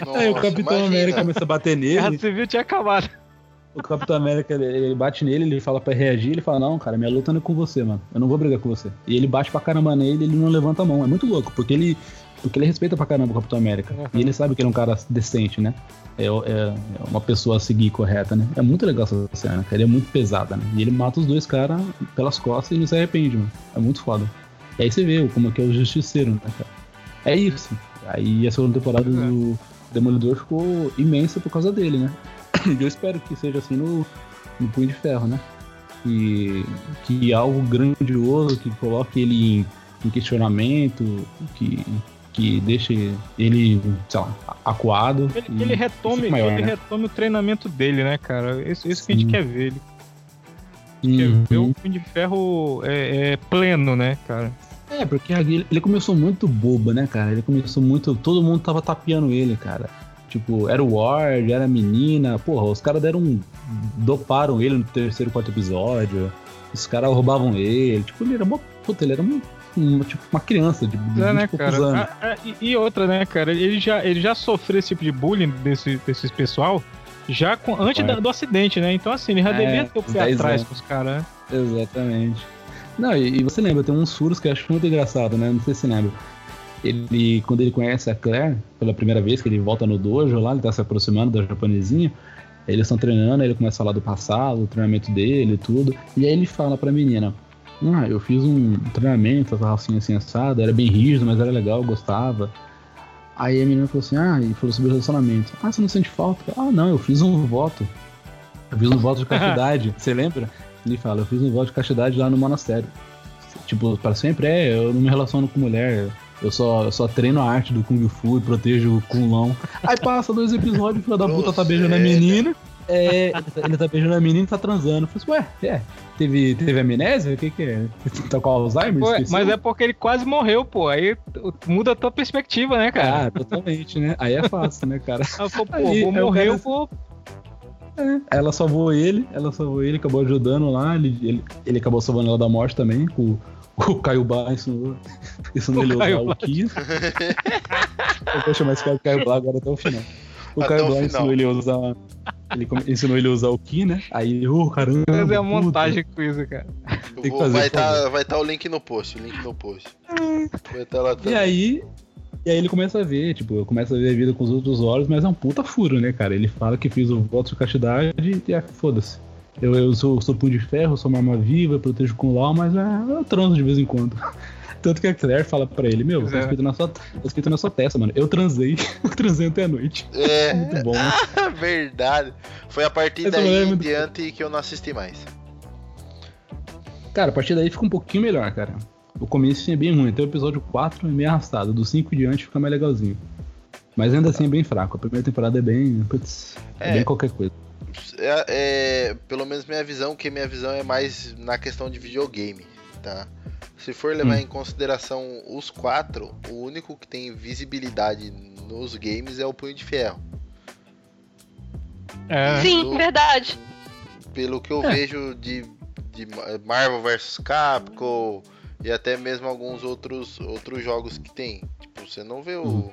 Nossa, aí o Capitão imagina. América começa a bater nele. A civil tinha acabado. O Capitão América, ele bate nele, ele fala pra reagir, ele fala, não, cara, minha luta não é com você, mano. Eu não vou brigar com você. E ele bate pra caramba nele ele não levanta a mão. É muito louco, porque ele. Porque ele respeita pra caramba o Capitão América. Uhum. E ele sabe que ele é um cara decente, né? É, é, é, uma pessoa a seguir correta, né? É muito legal essa cena, cara. Ele é muito pesada, né? E ele mata os dois caras pelas costas e não se arrepende, mano. É muito foda. E aí você vê como é que é o justiceiro, né, cara? É isso. Aí a segunda temporada é. do Demolidor ficou imensa por causa dele, né? *clears throat* E eu espero que seja assim no, no Punho de Ferro, né? Que, que algo grandioso, que coloque ele em, em questionamento, que, que deixe ele, sei lá, acuado. Ele, ele retome, maior, ele né? retome o treinamento dele, né, cara? Isso, isso que a gente quer ver. Ele uhum. quer ver o Punho de Ferro é, é pleno, né, cara? É, porque ele, começou muito bobo, né, cara? Ele começou muito. Todo mundo tava tapeando ele, cara. Tipo, era o Ward, era a menina. Porra, os caras deram um. doparam ele no terceiro, quarto episódio. Os caras roubavam ele. Tipo, ele era uma. Puta, ele era uma, uma, tipo, uma criança de, de é, né, cara? anos. Ah, ah, e, outra, né, cara? Ele já, ele já sofreu esse tipo de bullying desse, desses pessoal já com, antes da, do acidente, né? Então, assim, ele já é, devia ter o pé atrás com os caras, né? Exatamente. Não, e, e, você lembra, tem uns furos que eu acho muito engraçado, né? Não sei se lembra. Ele, quando ele conhece a Claire, pela primeira vez que ele volta no dojo lá, ele tá se aproximando da japonesinha, eles estão treinando, ele começa a falar do passado, o treinamento dele e tudo, e aí ele fala pra menina, ah, eu fiz um treinamento, tava assim, assim, assado, era bem rígido, mas era legal, eu gostava. Aí a menina falou assim, ah, e falou sobre relacionamento. Ah, você não sente falta? Ah, não, eu fiz um voto. Eu fiz um voto de *laughs* castidade, você lembra? Ele fala, eu fiz um voto de castidade lá no monastério. Tipo, para sempre é, eu não me relaciono com mulher. Eu só, eu só treino a arte do Kung Fu e protejo o Kunlão. Aí passa dois episódios, o filho da puta tá beijando a menina. É, ele tá, beijando a menina e tá transando. Eu falei, ué, é, teve, teve amnésia? O que que é? Tá com Alzheimer? Pô, mas é porque ele quase morreu, pô. Aí muda a tua perspectiva, né, cara? Ah, totalmente, né? Aí é fácil, né, cara? Ah, pô, pô, Aí, vou morrer, eu vou é, ela salvou ele, ela salvou ele, acabou ajudando lá, ele, ele, ele acabou salvando ela da morte também, com o *laughs* Caio Bar ensinou, ensinou ele a usar o Ki. Eu vou chamar esse cara de Caio Bar agora até o final. O até Caio Bar ensinou ele a usar. Ele ensinou ele a usar o Ki, né? Aí ô oh, caramba. Fazer a montagem com isso, cara. Vou, vai estar tá, vai tá o link no post, o link no post. Vai tá lá também. E aí, e aí ele começa a ver, tipo, começa a ver a vida com os outros olhos, mas é um puta furo, né, cara? Ele fala que fiz o voto de castidade e é, foda-se. Eu, eu sou, sou punho de ferro, sou uma arma viva, protejo com LOL, mas é, eu transo de vez em quando. *laughs* Tanto que a Claire fala pra ele, meu, tá é. escrito, na sua, tá escrito na sua testa, mano. Eu transei, *laughs* eu transei até a noite. É. *laughs* Muito bom, né? Verdade. Foi a partir Essa daí é em diante que eu não assisti mais. Cara, a partir daí fica um pouquinho melhor, cara. O começo é bem ruim, até o episódio 4 é meio arrastado. Do 5 em diante fica mais legalzinho. Mas ainda assim é bem fraco. A primeira temporada é bem. Putz, é, é bem qualquer coisa. é, é, pelo menos minha visão, que minha visão é mais na questão de videogame, tá? Se for levar Hum. em consideração os quatro, o único que tem visibilidade nos games é o Punho de Ferro. É, Sim, do- verdade. Pelo que eu É. vejo de, de Marvel vs Capcom e até mesmo alguns outros, outros jogos que tem. Tipo, você não vê o Hum.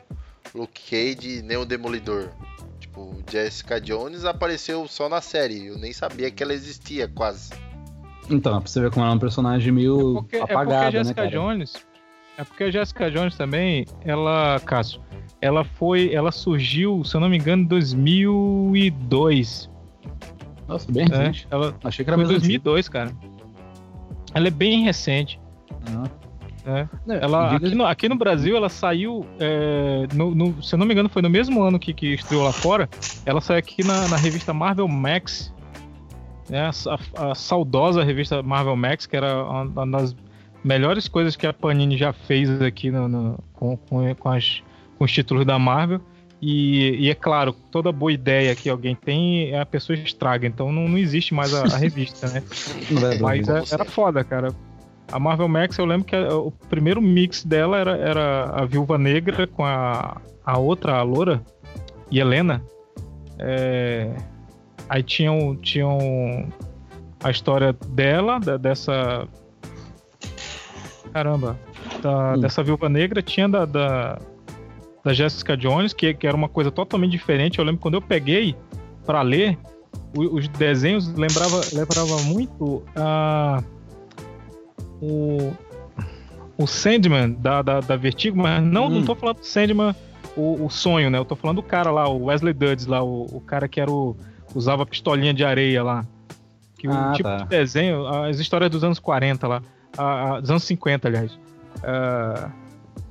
Luke Cage nem o Demolidor. Tipo, Jessica Jones apareceu só na série. Eu nem sabia que ela existia quase. Então, pra você ver como ela é um personagem meio porque, é porque apagado, a né, Jessica cara? Jones. É porque a Jessica Jones também, ela, Cássio, ela foi. Ela surgiu, se eu não me engano, em 2002. Nossa, bem Né? recente. Ela Achei que era foi em mais antigo. 2002, cara. Ela é bem recente. É. Não, Ela, aqui, no, aqui no Brasil, ela saiu. é, no, no- se eu não me engano, foi no mesmo ano que, que estreou lá fora. Ela saiu aqui na, na revista Marvel Max. Né, a, a- saudosa revista Marvel Max, que era uma, uma das melhores coisas que a Panini já fez aqui no, no- com, com, com as- com os títulos da Marvel. E, e é claro, toda boa ideia que alguém tem, a pessoa estraga. Então não, não existe mais a, a revista, né? Mas é- você. era foda, cara. A Marvel Max, eu lembro que a- o primeiro mix dela era, era a Viúva Negra com a, a outra, a Loura, e Helena. É, aí tinham, tinham a história dela, da- dessa. Caramba. da- Hum. Dessa Viúva Negra, tinha da, da, da Jessica Jones, que, que era uma coisa totalmente diferente. Eu lembro quando eu peguei pra ler, os desenhos lembrava, lembrava muito a o, o Sandman da, da, da Vertigo, mas não, Hum. não tô falando do Sandman o, o sonho, né? Eu tô falando do cara lá, o Wesley Dudds lá, o, o cara que era o usava pistolinha de areia lá. Que o Ah, tipo tá. de desenho, as histórias dos anos 40 lá, a- a- dos anos 50, aliás. Ah,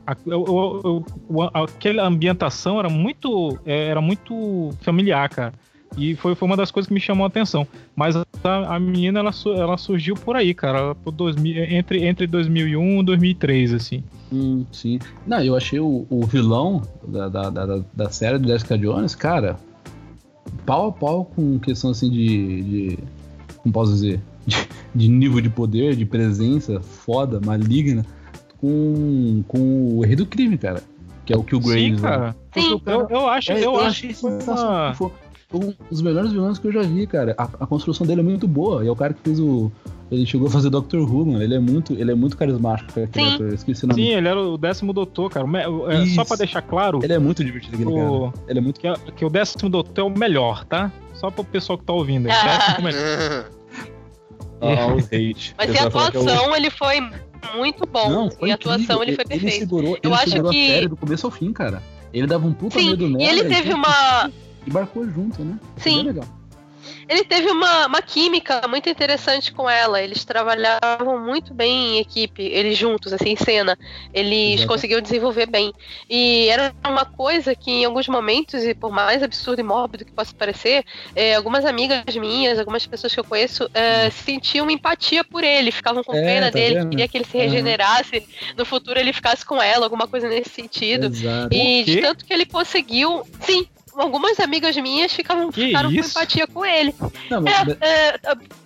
a, eu- eu- eu- o- aquela ambientação era muito é, era muito familiar, cara. E foi, foi uma das coisas que me chamou a atenção. Mas a, a menina, ela, ela surgiu por aí, cara. Por 2000, entre, entre 2001 e 2003, assim. Hum, sim. Não, eu achei o, o vilão da, da, da, da série do Jessica Jones, cara, pau a pau com questão assim de. de como posso dizer? De, de nível de poder, de presença foda, maligna, com, com o rei do crime, cara. Que é o Kill Graves. Sim, né? cara. Porque o Eu, eu acho, É, eu, acho achei que foi sensacional. uma... Um dos melhores vilões que eu já vi, cara. A, a construção dele é muito boa. E é o cara que fez o. Ele chegou a fazer Doctor Who, mano. Ele é muito, ele é muito carismático, cara, Sim. Eu esqueci o nome. Sim, ele era o décimo doutor, cara. O o- é, só pra deixar claro Ele é muito divertido, aquele O- cara. Ele é muito. que, é- que o décimo doutor é o melhor, tá? Só pro pessoal que tá ouvindo. aí. Ah. Décimo melhor. *laughs* Ah, os hate. Mas O em fala que é o- atuação ele foi muito bom. Não, foi em atuação ele foi Ele perfeito. segurou, Eu ele acho segurou que- a série do começo ao fim, cara. Ele dava um puta Sim, medo e nela. ele teve tinha- uma. E barcou junto, né? Sim. legal. Ele teve uma, uma química muito interessante com ela. Eles trabalhavam muito bem em equipe, eles juntos, assim, em cena. Eles Exato. conseguiam desenvolver bem. E era uma coisa que, em alguns momentos, e por mais absurdo e mórbido que possa parecer, é, algumas amigas minhas, algumas pessoas que eu conheço, é, sentiam empatia por ele, ficavam com É, pena tá dele, vendo? queria que ele se Aham. regenerasse, no futuro ele ficasse com ela, alguma coisa nesse sentido. Exato. E de tanto que ele conseguiu. Sim, algumas amigas minhas ficavam, Que ficaram isso? com empatia com ele. Não, mas, É, é,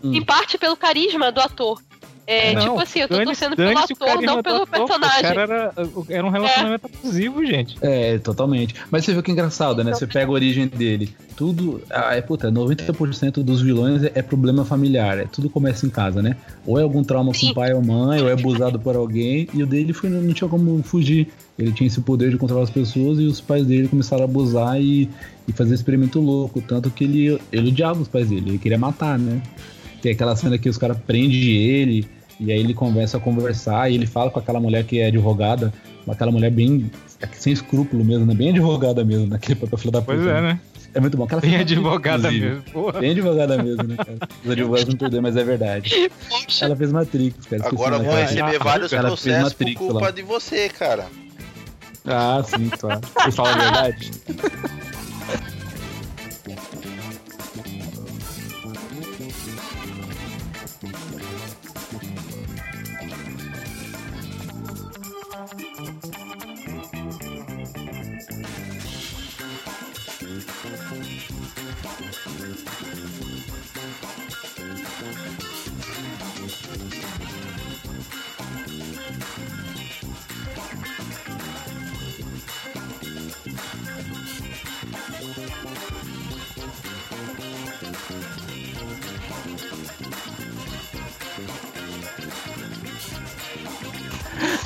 Hum. em parte pelo carisma do ator. É, Não, tipo assim, eu tô dane- torcendo pelo ator, não pelo ator, personagem. cara era, era um relacionamento abusivo, gente. É, totalmente. Mas você viu que é engraçado, né? Você pega a origem dele. Tudo. Ah, é, puta, 90% dos vilões é, é problema familiar. É, tudo começa em casa, né? Ou é algum trauma com Sim. o pai ou mãe, ou é abusado por alguém. E o dele foi, não tinha como fugir. Ele tinha esse poder de controlar as pessoas e os pais dele começaram a abusar e, e fazer experimento louco. Tanto que ele, ele odiava os pais dele. Ele queria matar, né? Tem aquela cena que os caras prendem ele. E aí ele começa a conversar e ele fala com aquela mulher que é advogada, aquela mulher bem sem escrúpulo mesmo, né? Bem advogada mesmo, naquele papel filho da puta. Pois é, né? É muito bom. Aquela Tem cena- advogada inclusive. mesmo. Porra. Bem advogada mesmo, né, cara? Os advogados não perdoam, mas é verdade. Poxa, Ela fez Matrix, cara. Agora vão é, receber a- vários ela processos por culpa lá. de você, cara. Ah, sim, claro. Você fala a verdade? *laughs*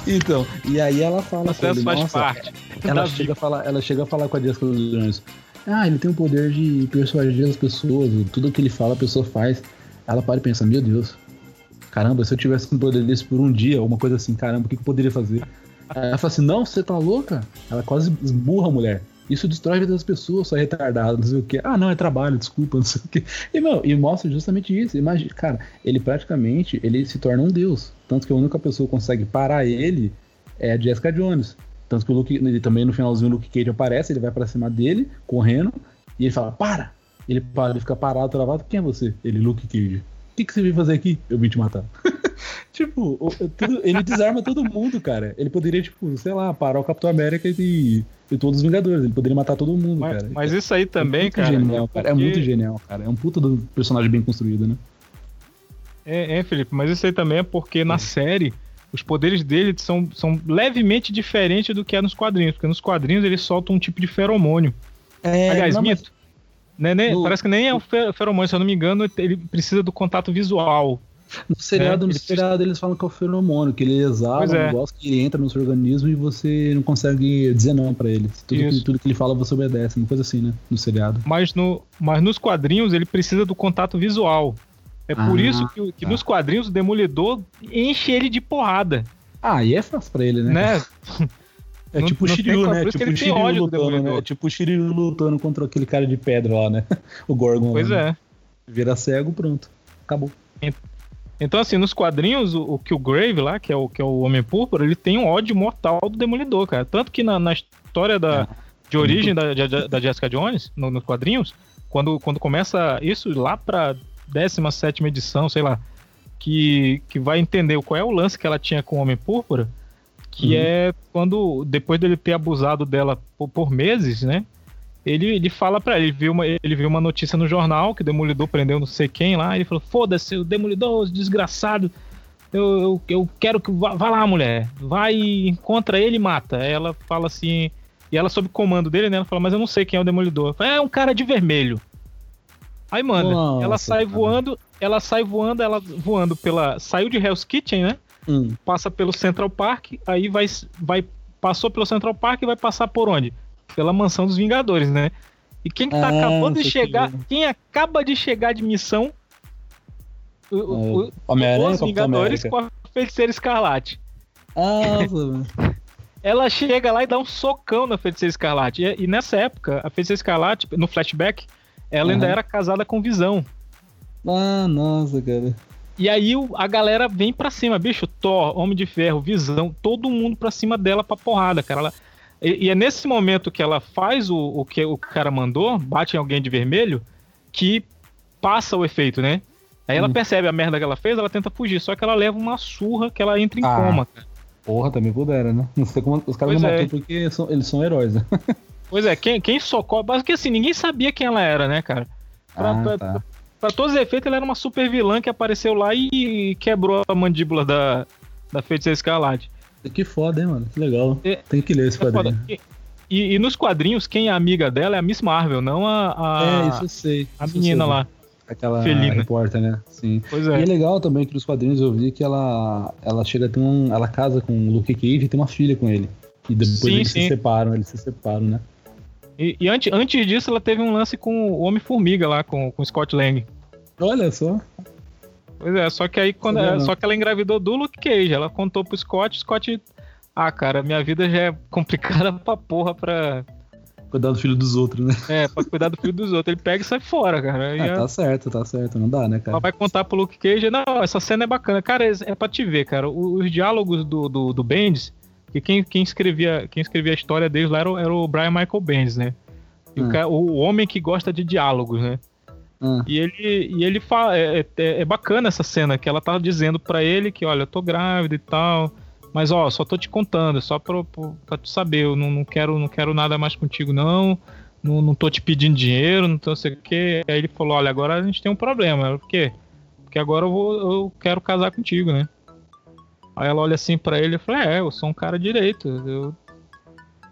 Então, e aí ela fala com ele, faz nossa, parte. ela chega, a falar, ela chega a falar com a Jessica Jones. Ah, ele tem o poder de persuadir as pessoas, tudo que ele fala a pessoa faz. Ela para e pensa, meu Deus, caramba, se eu tivesse um poder desse por um dia, alguma coisa assim, caramba, o que que eu poderia fazer? Ela fala assim, não, você tá louca? Ela quase esburra a mulher. Isso destrói a vida das pessoas, só retardado, não sei o quê. Ah, não, é trabalho, desculpa, *laughs* não sei o quê. E, meu, e mostra justamente isso. Imagina, cara, ele praticamente ele se torna um deus. Tanto que a única pessoa que consegue parar ele é a Jessica Jones. Tanto que o Luke, ele também no finalzinho o Luke Cage aparece, ele vai pra cima dele, correndo, e ele fala, para! Ele para, ele fica parado, travado. Quem é você? Ele, Luke Cage. O que, que você veio fazer aqui? Eu vim te matar. *laughs* tipo, o- tudo- ele desarma todo mundo, cara. Ele poderia, tipo, sei lá, parar o Capitão América e, e todos os Vingadores. Ele poderia matar todo mundo, Mas, cara. mas isso aí também, é cara. Genial, cara. É porque- muito genial, cara. É um puta do personagem bem construído, né? É, é, Felipe, mas isso aí também é porque na série os poderes dele são, são levemente diferentes do que é nos quadrinhos. Porque nos quadrinhos ele solta um tipo de feromônio. É, Aliás, não, mas- mito. Né, né, No- Parece que nem é o fe- feromônio, se eu não me engano, ele precisa do contato visual. No seriado, É, no ele seriado eles falam que é o feromônio, que ele exala Pois um é. negócio que ele entra no seu organismo e você não consegue dizer não pra ele. Tudo que, tudo que ele fala você obedece, uma coisa assim, né? No seriado. Mas, no, mas nos quadrinhos ele precisa do contato visual. É por Ah, isso que, que tá. nos quadrinhos o Demolidor enche ele de porrada, Ah, e é fácil pra ele, né? né? *laughs* É Não- tipo o Shiryu, né? por isso que Tipo o ele tem Shiryu lutando, né? É tipo o Shiryu lutando contra aquele cara de pedra lá, né? *laughs* O Gorgon. Pois né? é. Vira cego, pronto. Acabou. Então, assim, nos quadrinhos, o, o Killgrave lá, que é o, que é o Homem Púrpura, ele tem um ódio mortal do Demolidor, cara. Tanto que na, na história da, É. de origem da, da, da Jessica Jones, no- nos quadrinhos, quando, quando começa isso lá pra 17 edição, sei lá, que, que vai entender qual é o lance que ela tinha com o Homem Púrpura, que Uhum. é quando, depois dele ter abusado dela por, por meses, né? Ele, ele fala pra ela, ele viu, uma, ele viu uma notícia no jornal que o Demolidor prendeu não sei quem lá, e ele falou: Foda-se, o Demolidor, desgraçado, eu, eu, eu quero que. Vá, vá lá, mulher, vai, encontra ele e mata. Ela fala assim, e ela, sob comando dele, né? Ela fala: Mas eu não sei quem é o Demolidor. Fala, É um cara de vermelho. Aí, mano, Nossa, ela sai cara. voando, ela sai voando, ela voando pela. Saiu de Hell's Kitchen, né? Hum. passa pelo Central Park, aí vai, vai passou pelo Central Park e vai passar por onde? Pela mansão dos Vingadores, né? E quem que tá Ah, acabando de chegar, aqui. quem acaba de chegar de missão? O, o- o- Homem-Aranha, os Vingadores com a Feiticeira Escarlate. *laughs* Mano. Ela chega lá e dá um socão na Feiticeira Escarlate. E, e nessa época, a Feiticeira Escarlate, no flashback, ela ainda Uhum. era casada com Visão. Ah, nossa, cara. E aí a galera vem pra cima, bicho, Thor, Homem de Ferro, Visão, todo mundo pra cima dela pra porrada, cara. Ela- e, e é nesse momento que ela faz o, o que o cara mandou, bate em alguém de vermelho, que passa o efeito, né? Aí ela Hum. percebe a merda que ela fez, ela tenta fugir, só que ela leva uma surra que ela entra em Ah. coma. cara. Porra, também puderam, né? Não sei como os caras Pois não é. matou porque são- eles são heróis, né? Pois é, quem, quem socorre. Porque assim, ninguém sabia quem ela era, né, cara? Pra, Ah, pra- tá. Pra todos os efeitos, ela era uma super vilã que apareceu lá e quebrou a mandíbula da, da Feiticeira Escarlate. Que foda, hein, mano? Que legal. É- Tem que ler esse É quadrinho. E, e- e nos quadrinhos, quem é amiga dela é a Miss Marvel, não a, a, é, isso eu sei. a menina sei. lá. Aquela Felina. repórter, né? Sim. Pois E é é. legal também que nos quadrinhos eu vi que ela, ela chega a ter um. Ela casa com o Luke Cage e tem uma filha com ele. E depois Sim, eles sim. se separam, eles se separam, né? E, e antes, antes disso, ela teve um lance com o Homem-Formiga lá, com, com o Scott Lang. Olha só. Pois é, só que aí quando ela, não. só que ela engravidou do Luke Cage. Ela contou pro Scott, o Scott. Ah, cara, minha vida já é *laughs* complicada pra porra pra, Cuidar do filho dos outros, né? é, pra cuidar do filho dos outros. Ele pega e sai fora, cara. Ah, tá certo, tá certo. Não dá, né, Ela cara? vai contar pro Luke Cage, não, essa cena é bacana. Cara, é, é pra te ver, cara. Os, diálogos do, do, do Bendis, que quem, quem, escrevia, quem escrevia a história deles lá era o, era o Brian Michael Bendis, né? E o, Hum. ca- o homem que gosta de diálogos, né? Ah, E ele, e ele fala, é, é, é bacana essa cena, que ela tá dizendo pra ele que, olha, eu tô grávida e tal, mas ó, só tô te contando, só pra, pra, tu saber, eu não, não, quero, não quero nada mais contigo não, não, não tô te pedindo dinheiro, não tô sei o que. Aí ele falou, olha, agora a gente tem um problema, por quê? Porque agora eu, vou, eu quero casar contigo, né? Aí ela olha assim pra ele e fala, é, eu sou um cara direito, eu...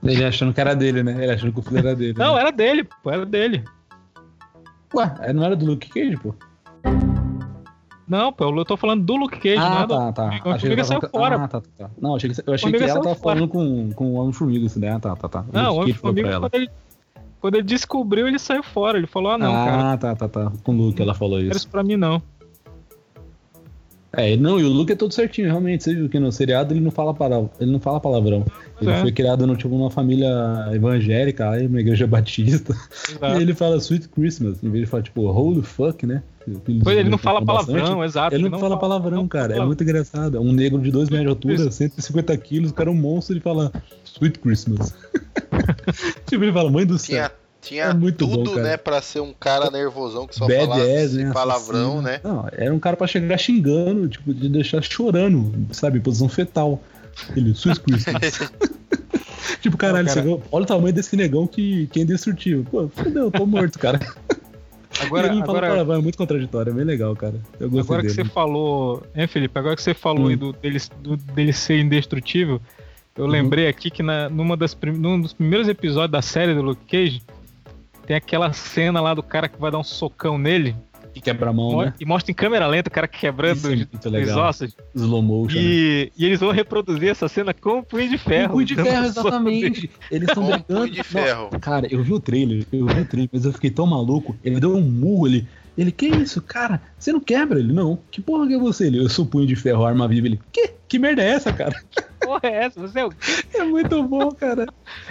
ele achando que era dele, né? Ele achando que o filho era dele. Não, né? era dele, pô, era dele. Ué, não era do Luke Cage, pô? Não, pô, eu tô falando do Luke Cage, Ah, não é do tá, tá. Achei Formiga que saiu tava- fora. Ah, tá, tá, tá. Não, achei que, eu achei que ela saiu tava fora. falando com, com o Homem-Formiga, assim, né? Tá, tá, tá. Não, o Luke Homem-Formiga, quando ele, quando ele descobriu, ele saiu fora. Ele falou, ah, não, cara, ah, tá, tá, tá. Com o Luke ela falou não quero isso. isso pra mim, não. É, não, e o Luke é todo certinho, realmente. Você viu que no seriado ele não fala, para... ele não fala palavrão. Ele É. foi criado no, tipo, numa família evangélica, aí, uma igreja *laughs* batista. Exato. E ele fala Sweet Christmas, em vez de falar, tipo, holy fuck, né? Pois, ele não fala bastante. palavrão, exato. Ele não, fala palavrão, não cara. fala É muito engraçado. Um negro de 2 metros de altura, Isso. 150 quilos, o cara é um monstro e fala Sweet Christmas. *laughs* tipo, ele fala, mãe do céu. Tinha, tinha É muito tudo, bom, cara. né, pra ser um cara nervosão que só Badass, falasse né? palavrão, assassino. né? Não, era um cara pra chegar xingando, tipo, de deixar chorando, sabe? Em posição fetal. Ele, Sweet Christmas. *laughs* tipo, caralho, Não, cara. você viu? olha o tamanho desse negão que, que é indestrutível. Pô, fudeu, tô morto, cara. Agora, e ele fala agora, palavrão, é muito contraditório, é bem legal, cara. Eu gostei agora que dele. você falou, hein, Felipe? Agora que você falou Hum. aí do, dele, do- dele ser indestrutível, eu Uhum. lembrei aqui que na, numa das, prim- num dos primeiros episódios da série do Luke Cage, tem aquela cena lá do cara que vai dar um socão nele Que quebra a mão, mo- né? e mostra em câmera lenta o cara quebrando Isso é os, muito os legal. ossos. Slow motion. né? E, e eles vão reproduzir essa cena com o punho de ferro. Um *laughs* punho de ferro, exatamente. Eles estão Com brigando. punho de ferro. Não, cara, eu vi o trailer, eu vi o trailer, mas eu fiquei tão maluco. Ele deu um murro ali. Ele, que isso, cara? Você não quebra? Ele, não. Que porra que é você? Ele, eu sou punho de ferro, arma viva. Ele, que? Que merda é essa, cara? Porra, é essa? Você é o *laughs* É muito bom, cara.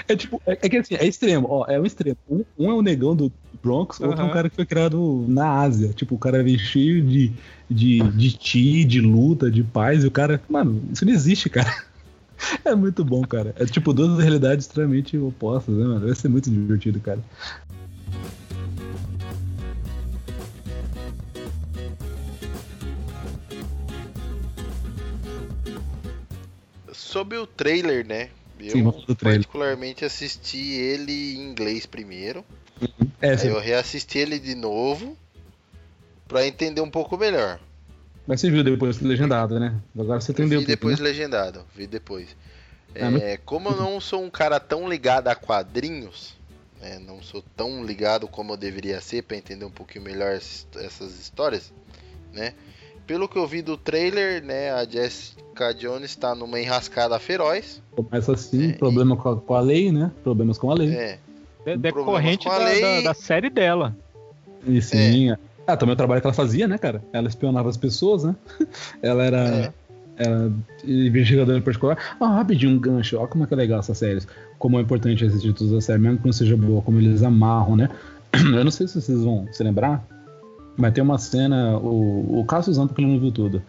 É tipo, é, é que assim, é extremo, ó, é um extremo. Um, um é o negão do Bronx, outro é um cara que foi criado na Ásia. Tipo, o cara veio cheio de, de, de ti, de luta, de paz, e o cara, mano, isso não existe, cara. *laughs* É muito bom, cara. É tipo duas realidades extremamente opostas, né, mano? Vai ser muito divertido, cara. Sobre o trailer, né? Eu Sim, do trailer. particularmente assisti ele em inglês primeiro. É, Aí você, eu reassisti ele de novo pra entender um pouco melhor. mas você viu depois legendado, né? Agora você entendeu. vi depois né? legendado, vi depois. É, mas- Como eu não sou um cara tão ligado a quadrinhos, né, não sou tão ligado como eu deveria ser pra entender um pouquinho melhor essas essas histórias, né? Pelo que eu vi do trailer, né, a Jessica Jones tá numa enrascada feroz. Começa assim, É, problema com a, com a lei, né? Problemas com a lei. É, de- decorrente da, lei. da- da série dela. E sim. Ah, também o trabalho que ela fazia, né, cara? Ela espionava as pessoas, né? *laughs* Ela era. É. Era investigadora em particular. Ah, rapidinho, um gancho. Olha como é que é legal essas séries. Como é importante esses títulos da série, mesmo que não seja boa, como eles amarram, né? *clears throat* Eu não sei se vocês vão se lembrar, mas tem uma cena, o, o Cassius Anta, que ele não viu tudo,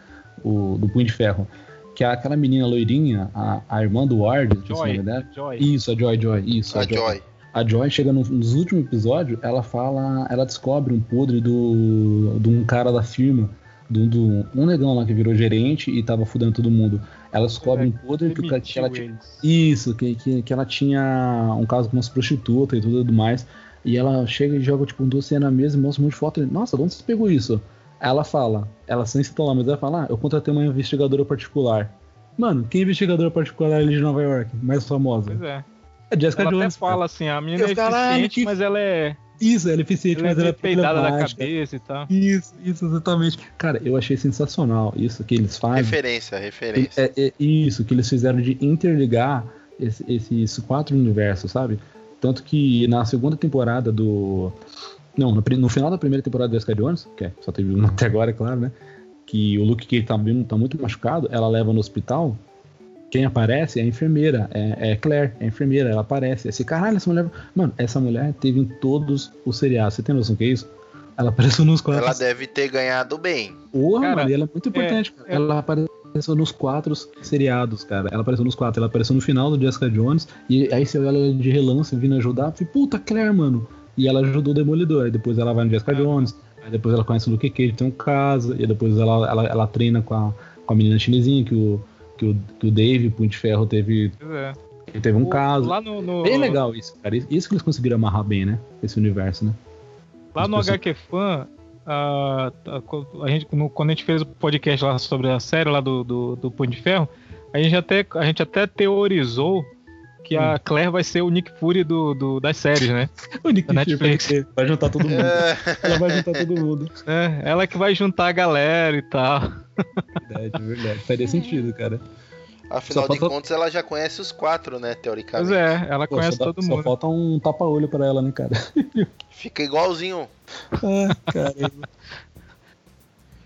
o, do Punho de Ferro, que é aquela menina loirinha, a, a irmã do Ward, Joy. Joy. Isso, a Joy, Joy, isso. a Joy. A Joy chega no, nos últimos episódios, ela fala, ela descobre um podre do de um cara da firma, do, do- um negão lá que virou gerente e tava fudendo todo mundo. Ela descobre É, um podre que, que ela tinha, isso, que, que, que ela tinha um caso com umas prostitutas e tudo mais. E ela chega e joga tipo um dossiê na mesa e mostra um monte de foto. E, Nossa, de onde você pegou isso? Ela fala, ela sem citar lá, mas ela fala, ah, eu contratei uma investigadora particular. Mano, que investigadora particular ali de Nova York? Mais famosa? Pois é. É Jessica Ela até Jones. cara. fala assim, a menina é caralho, eficiente, que- mas ela é, Isso, ela é eficiente, ela é mas ela é peidada da cabeça e tal. Isso, isso, exatamente. Cara, eu achei sensacional isso que eles fazem. Referência, referência. É, é isso que eles fizeram de interligar esse- esses quatro universos, sabe? Tanto que na segunda temporada do. Não, no, no final da primeira temporada do Jessica Jones, que é, só teve uma *laughs* até agora, é claro, né? Que o Luke Cage tá, vindo- tá muito machucado, ela leva no hospital. Quem aparece é a enfermeira, é, é Claire, é a enfermeira, ela aparece. Esse caralho, essa mulher. Mano, essa mulher teve em todos os seriados. Você tem noção do que é isso? Ela apareceu nos quatro. Ela deve ter ganhado bem. Porra, Cara, mano, e ela é muito importante. cara. é- Ela apareceu nos quatro seriados, cara. Ela apareceu nos quatro. Ela apareceu no final do Jessica Jones. E aí você olha ela de relance vindo ajudar. Eu falei, puta, Claire, mano. E ela ajudou o Demolidor. Aí depois ela vai no Jessica É. Jones. Aí depois ela conhece o Luke Cage, tem um caso. E depois ela, ela, ela treina com a, com a menina chinesinha que o, que o, que o Dave, Punho de Ferro, teve, é. teve um O- caso. Lá no, no- Bem legal isso, cara. Isso que eles conseguiram amarrar bem, né? Esse universo, né? Lá no As pessoas- HQ Fan, a, a, a gente, no- quando a gente fez o podcast lá sobre a série lá do, do, do Punho de Ferro, a gente até, a gente até teorizou que a Claire vai ser o Nick Fury do, do- das séries, né? *laughs* O Nick Da Fury Netflix. vai juntar todo mundo. É, Ela vai juntar todo mundo. É, ela que vai juntar a galera e tal. Verdade, verdade. Faria sentido, cara. Afinal Só de falta- contas, ela já conhece os quatro, né? Pois Teoricamente. é, ela Pô, conhece só, dá- todo só mundo. falta um tapa-olho pra ela, né, cara? *laughs* Fica igualzinho. Ah, caramba.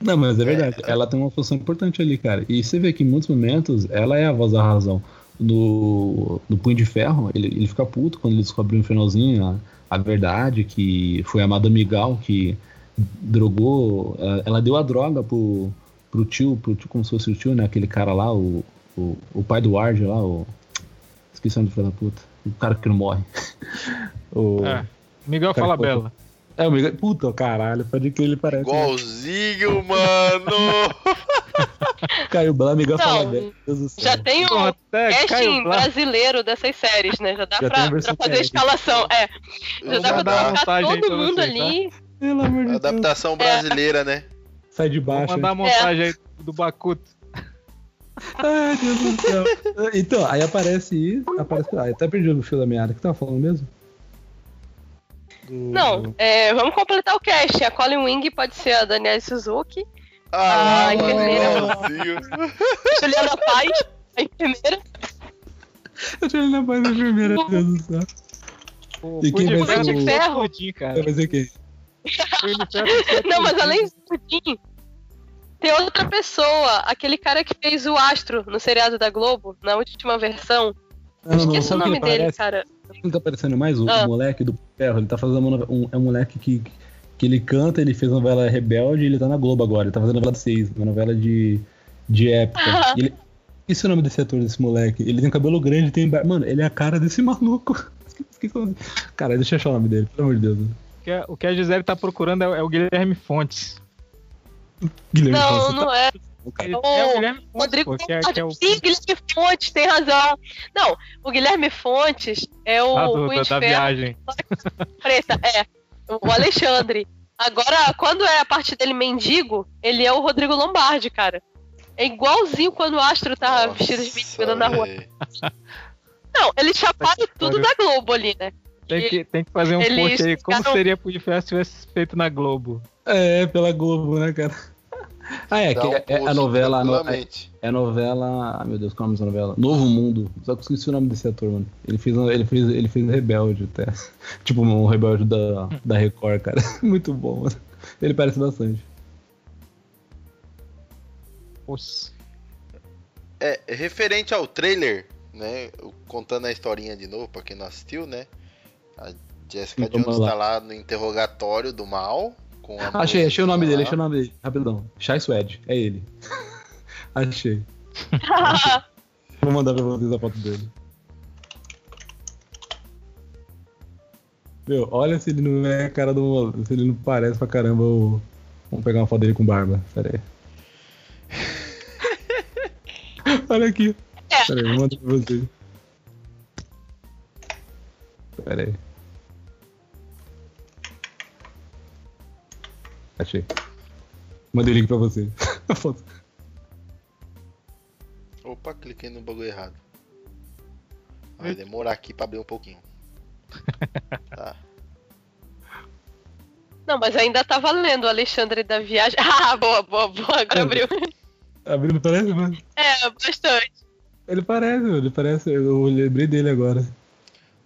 Não, mas é verdade. Ela tem uma função importante ali, cara. E você vê que em muitos momentos ela é a voz da razão. No, no Punho de Ferro, ele, ele fica puto quando ele descobre no finalzinho a, a verdade, que foi a Madame Gal que drogou. Ela, ela deu a droga pro, pro tio, pro tio, como se fosse o tio, né? Aquele cara lá, o, o, o pai do Ward lá, o. Esqueci o nome do filho da puta. O cara que não morre. *laughs* o, É. Miguel fala bela. é, o Miguel. Puta, caralho, pode que ele parece. né? Igualzinho, mano! *laughs* Caiu Bela, Miguel Não, fala Deus céu. Já tem um até casting brasileiro dessas séries, né? Já dá Já pra, pra fazer a técnica. escalação. É, já dá pra colocar todo pra mundo vocês, ali. Pelo amor de Deus. Adaptação brasileira, né? Sai de Vou baixo. mandar a montagem aí do Bakuto. Ai, Deus do céu. Então, aí aparece isso. Aparece... Ah, até perdi o fio da meada. O que tava falando mesmo? Do- Não, é, vamos completar o cast. A Colin Wing pode ser a Daniela Suzuki, Ah, mano, enfermeira. igualzinho. Juliana Paz, a enfermeira. Eu tinha ele na paz da enfermeira, meu Deus do céu. O E quem de vai ser o- Ferro? gordinho, cara. Vai ser quem? De Não, mas além do Pudim, tem outra pessoa, aquele cara que fez o Astro no seriado da Globo, na última versão. Não, não. Esqueci o nome ele dele, parece? cara. Ele tá parecendo mais o, Ah. o moleque do ferro. Ele tá fazendo uma, um, é um moleque que, que ele canta, ele fez novela Rebelde e ele tá na Globo agora. Ele tá fazendo novela 6, uma novela de, de época. Ah. Ele, esse é o nome desse ator, desse moleque. Ele tem cabelo grande, tem. Mano, ele é a cara desse *laughs* maluco. Cara, deixa eu achar o nome dele, pelo amor de Deus. O que a- Gisele tá procurando é, é o Guilherme Fontes. Guilherme Não, não é. cara. Ele- O é o Guilherme Fontes, Rodrigo pô, que é, que é o Sim, Guilherme Fontes, tem razão. Não, o Guilherme Fontes é o lá do- Punho da, viagem. preta, é. O Alexandre. Agora, quando é a parte dele mendigo, ele é o Rodrigo Lombardi, cara. É igualzinho quando o Astro tá Nossa, vestido de mendigo na rua. Não, eles chaparam tudo da Globo ali, né? Tem que, tem que fazer um post aí. Como seria Punho de Ferro se tivesse feito na Globo? É, pela Globo, né, cara? *laughs* Ah, é, que um é, é a novela. É, é a novela. Ai meu Deus, qual é o nome dessa novela? Novo Mundo. Só que esqueci o nome desse ator, mano. Ele fez, ele fez, ele fez Rebelde até. *laughs* tipo, um Rebelde da, da Record, cara. *laughs* Muito bom, mano. Ele parece bastante. Poxa. É, referente ao trailer, né? Contando a historinha de novo, pra quem não assistiu, né? A Jessica Vamos Jones lá. tá lá no interrogatório do mal. Com a Achei, achei o nome dele, achei o nome dele. Rapidão. Shai Swed, é ele. *laughs* achei. *laughs* Vou mandar pra vocês a foto dele. Meu, olha se ele não é a cara do. Se ele não parece pra caramba o. Vamos pegar uma foto dele com barba. Pera aí. *laughs* olha aqui. É. Pera aí, vou mandar pra vocês. Pera aí. Achei. Mandei o link pra você. *laughs* A foto. Opa, cliquei no bagulho errado. Vai demorar aqui pra abrir um pouquinho. *laughs* Tá. Não, mas ainda tá valendo o Alexandre da viagem. *laughs* Ah, boa, boa, boa. Agora abriu. Abrindo parece, mano? É, bastante. Ele parece, mano. Ele parece. Eu lembrei dele agora.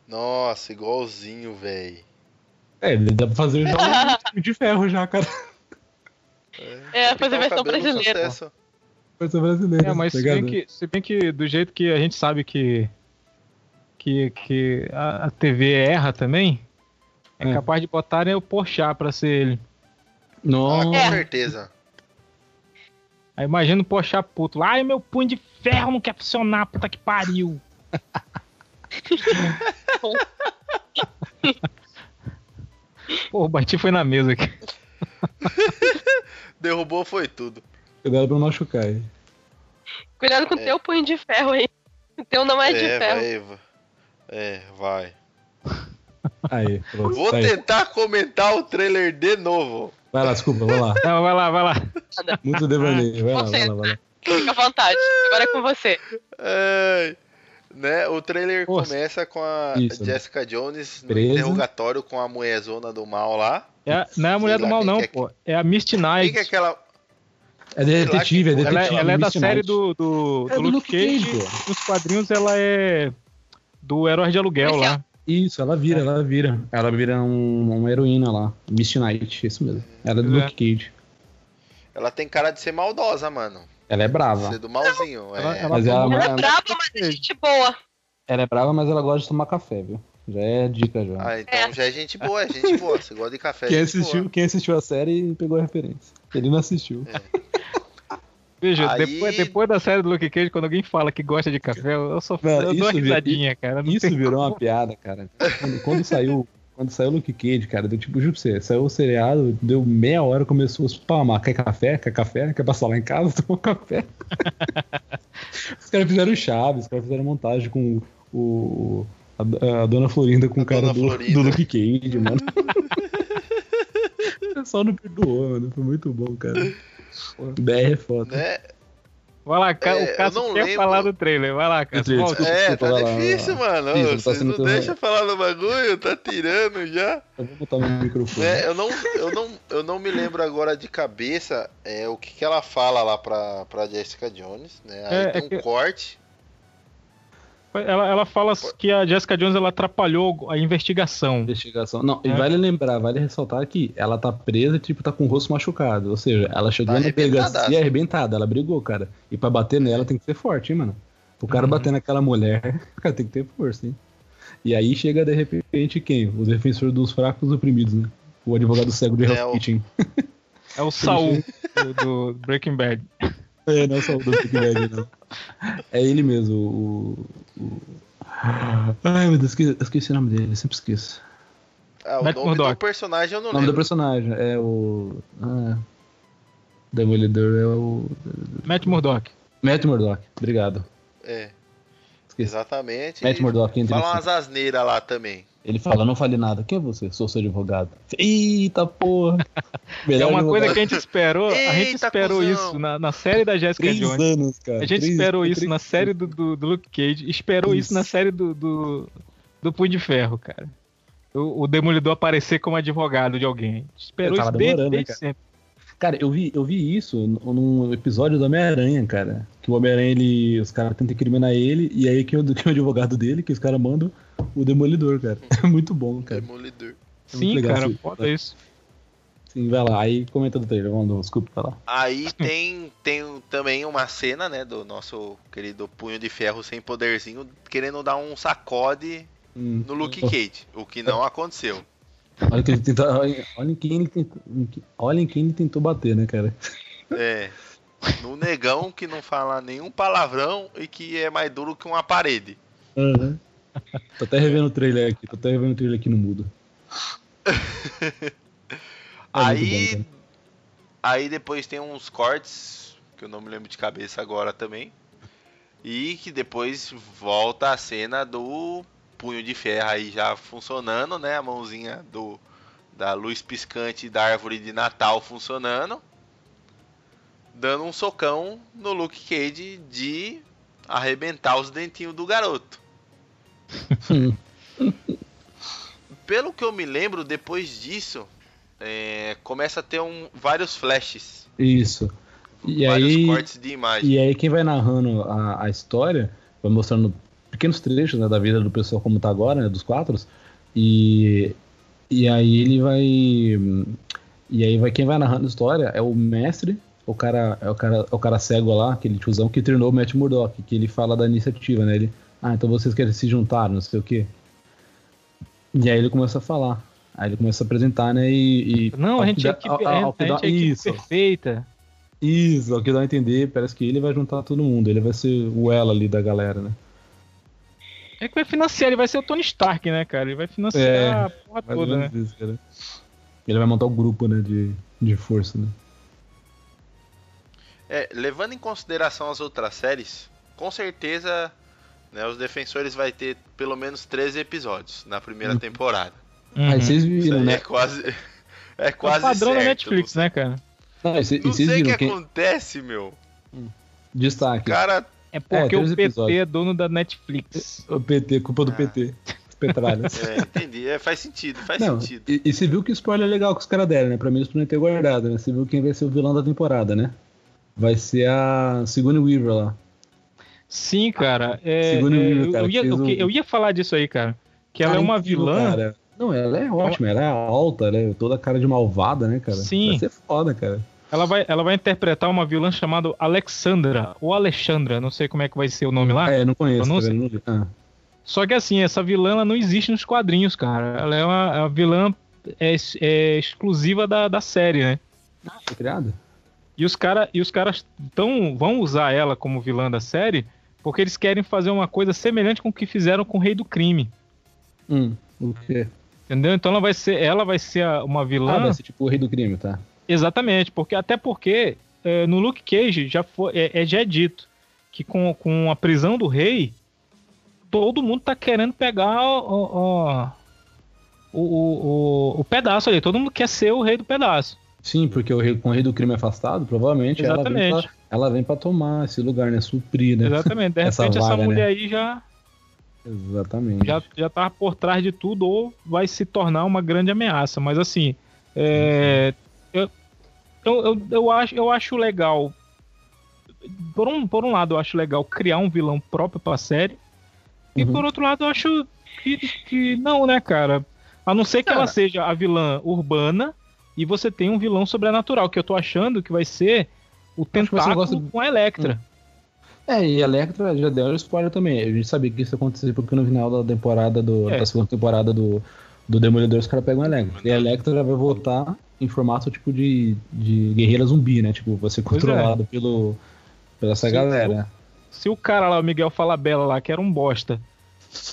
Nossa, igualzinho, velho. É, ele dá pra fazer já um *laughs* time de ferro já, cara. É, fazer versão brasileira. Versão brasileira. É, mas tá se bem, que, se bem que do jeito que a gente sabe que, que, que a, a TV erra também, é, É. capaz de botarem o Porchat pra ser ele. Ah, Nossa. com É. certeza. Aí imagina o Porchat puto. Ai, meu punho de ferro não quer funcionar, puta que pariu. *laughs* *laughs* Pô, o bati foi na mesa aqui. *laughs* Derrubou foi tudo. Cuidado pra não machucar aí. Cuidado com o É. teu punho de ferro aí. O teu não é, de ferro. vai. va- É, vai. Aí, pronto. Vou tá aí. tentar comentar o trailer de novo. Vai lá, desculpa, vai lá. *laughs* Não, vai lá, vai lá. Muito devaneio. Vai vai lá, vai lá. Fica à vontade. Agora é com você. Ai, né, o trailer Nossa. começa com a Isso. Jessica Jones no Presa. interrogatório com a mulherzona do mal lá. É não é a mulher Sei do mal, não, que é pô. É a Misty Quem Knight. que é aquela. É detetive, é detetive. Ela, é- ela é da Misty série do, do, É do do Luke Cage. Cage, Nos quadrinhos ela é do Herói de Aluguel é lá. Isso, ela vira, ela vira. Ela vira um- uma heroína lá. Misty Knight, isso mesmo. Ela é do É. Luke Cage. Ela tem cara de ser maldosa, mano. Ela é brava. Ser do malzinho. Ela- é. ela- Mas ela, Ela é ela, brava, mas é gente boa. ela é brava, mas ela gosta de tomar café, viu? Já é dica já. Ah, então É. já é gente boa, é gente boa. Você gosta de café, quem, é gente assistiu, boa. quem assistiu a série pegou a referência. Ele não assistiu. Veja, Aí- depois, depois da série do Luke Cage, quando alguém fala que gosta de café, eu só Mano, eu dou uma risadinha, cara. Não Isso virou como. uma piada, cara. Quando, quando saiu. Quando saiu o Luke Cage, cara, deu tipo, juro pra você, saiu o seriado, deu meia hora, começou a spamar. Quer café? Quer café? Quer passar lá em casa? *laughs* Tomar café? os caras fizeram chave, os caras fizeram montagem com o. A, a dona Florinda com A o cara do, do Luke Cage, mano. *laughs* o pessoal não perdoou, mano. Foi muito bom, cara. *laughs* BR é foda. Né? Vai lá, É, o eu Cássio não quer lembro. falar do trailer. Vai lá, Cássio. trailer, volta. desculpa. É, tá lá, difícil, lá. mano. Isso, tá Vocês sendo não tudo- deixam falar no bagulho, tá tirando já. Eu vou botar meu microfone. Né, eu, não, eu, não, eu não me lembro agora de cabeça é, o que, que ela fala lá pra, pra Jessica Jones. Né? Aí É, tem é um que- corte. Ela, ela fala que a Jessica Jones ela atrapalhou a investigação. Investigação. Não, e É. vale lembrar, vale ressaltar que ela tá presa, tipo, tá com o rosto machucado. Ou seja, ela chegou Tá na delegacia arrebentada, ela brigou, cara. E pra bater nela tem que ser forte, hein, mano. O cara Uhum. bater naquela mulher, *laughs* cara, tem que ter força, hein. E aí chega de repente quem? O defensor dos fracos e oprimidos, né? O advogado cego de É, Hell's Kitchen. *laughs* É o Saul do, do Breaking Bad. É, não é só o do Breaking Bad, não. É ele mesmo, o. o- Ai, meu Deus, esque- eu esqueci o nome dele, eu sempre esqueço. Ah, o Matt nome do Murdock. personagem eu não O nome do lembro. personagem é o. Ah, Demolidor é o. Matt Murdock. Matt Murdock, obrigado. É, Esqueci. exatamente. Matt Murdock Fala umas asneiras lá também. Ele fala, não fale nada. Quem é você? Sou seu advogado. Eita porra! *laughs* É Melhor uma coisa advogado. que a gente esperou. a gente Eita, esperou cuzão. isso na, na série da Jessica Três Jones. anos, cara. A gente Três- esperou isso três- na série do, do, do Luke Cage. Esperou isso, Isso. na série do, do, do Punho de Ferro, cara. O, o Demolidor aparecer como advogado de alguém. A gente Esperou isso desde, né, desde cara? sempre. Cara, eu vi, eu vi isso num episódio do Homem-Aranha, cara. Que o Homem-Aranha, ele. Os caras tentam incriminar ele, e aí que o, *laughs* que o advogado dele, que os caras mandam o Demolidor, cara. *laughs* É muito bom, cara. Demolidor. É Sim, legal cara, isso. foda isso. Sim, vai lá. Aí comenta do trailer, vamos, desculpa, vai lá. Aí *laughs* tem, tem também uma cena, né, do nosso querido Punho de Ferro sem poderzinho, querendo dar um sacode Hum. no Luke Cage, o que não aconteceu. Olha, que ele tentou, olha, olha em quem ele tentou. Olha em quem ele tentou bater, né, cara? É. No negão que não fala nenhum palavrão e que é mais duro que uma parede. Aham. Tô até revendo o trailer aqui, tô até revendo o trailer aqui no mudo. *laughs* É aí, bom, aí depois tem uns cortes, que eu não me lembro de cabeça agora também. E que depois volta a cena do punho de ferro aí já funcionando, né? A mãozinha do da luz piscante da árvore de Natal funcionando. Dando um socão no Luke Cage de arrebentar os dentinhos do garoto. *laughs* Pelo que eu me lembro, depois disso, é, começa a ter um, vários flashes. Isso. E vários aí, cortes de imagem. e aí quem vai narrando a, a história, vai mostrando pequenos trechos né, da vida do pessoal como tá agora, né, dos quatro. E, e aí ele vai. E aí vai quem vai narrando a história é o mestre, o cara, é o cara, é o cara cego lá, aquele tiozão que treinou o Matt Murdock, que ele fala da iniciativa, né? Ele, ah, então vocês querem se juntar, não sei o quê. E aí ele começa a falar. Aí ele começa a apresentar, né? E. e Não, ao a que gente é dá- equipe, ao- a, ao que a dá- gente é equipe Isso. perfeita. Isso, é o que dá a entender, parece que ele vai juntar todo mundo, ele vai ser o ela ali da galera, né? É que vai financiar, ele vai ser o Tony Stark, né, cara? Ele vai financiar É, a porra toda, né? isso, cara. Ele vai montar o grupo, né, de, de força, né? É, levando em consideração as outras séries, com certeza né, os Defensores vai ter pelo menos 13 episódios na primeira Uhum. temporada. Uhum. Aí vocês Isso viram, aí né? é quase. É É o quase padrão da certo. Netflix, né, cara? Não, e cê- e Não vocês sei o que acontece, meu. O Destaque. cara É porque três o PT episódios. é dono da Netflix. O PT, culpa do Ah. PT. Os petralhas. *laughs* É, entendi. É, faz sentido, faz Não, sentido. e, e você viu que o spoiler é legal que os caras deram, né? Pra mim eles podem ter guardado, né? Você viu quem vai ser o vilão da temporada, né? Vai ser a Sigourney Weaver lá. Sim, cara. é, Segundo é, eu, cara, eu ia, um- eu ia falar disso aí, cara. Que ela é uma vilã. cara. Não, ela é ótima, ela é alta, ela é toda cara de malvada, né, cara? Sim. Vai ser foda, cara. Ela vai, ela vai interpretar uma vilã chamada Alexandra, ou Alexandra, não sei como é que vai ser o nome lá. Ah, eu não conheço, tá? Não. Ah. Só que assim, essa vilã ela não existe nos quadrinhos, cara. Ela é uma, a vilã é, é exclusiva da, da série, né? Foi criada? E os caras e os caras tão, vão usar ela como vilã da série porque eles querem fazer uma coisa semelhante com o que fizeram com o Rei do Crime. Hum, o quê? Entendeu? Então ela vai ser, ela vai ser uma vilã. Ah, vai ser tipo o rei do crime, tá? Exatamente, porque até porque é, no Luke Cage já foi, é, é- já é dito que com, com a prisão do rei, todo mundo tá querendo pegar o, o, o, o, pedaço ali. Todo mundo quer ser o rei do pedaço. Sim, porque o rei, com o rei do crime afastado, provavelmente ela vem, Exatamente. pra, ela vem pra tomar esse lugar, né? Suprir, né? Exatamente. De *laughs* Essa repente essa, vaga, mulher né? aí já, Exatamente. já, já tá por trás de tudo ou vai se tornar uma grande ameaça. Mas assim, é, eu, eu, eu, acho, eu acho legal. Por um, por um lado, eu acho legal criar um vilão próprio pra série. E Uhum. por outro lado, eu acho que, que não, né, cara? A não ser que Cara. ela seja a vilã urbana e você tem um vilão sobrenatural, que eu tô achando que vai ser o tentáculo negócio- com a Electra. É, e a Electra já deu spoiler também. A gente sabia que isso ia acontecer porque no final da temporada do, É. da segunda temporada do, do Demolidor os caras pegam a Electra. E a Electra vai voltar em formato tipo de, de guerreira zumbi, né? Tipo, vai ser Pois é. controlado pelo, pela essa Sim, galera. Se o cara lá, o Miguel Falabella lá, que era um bosta,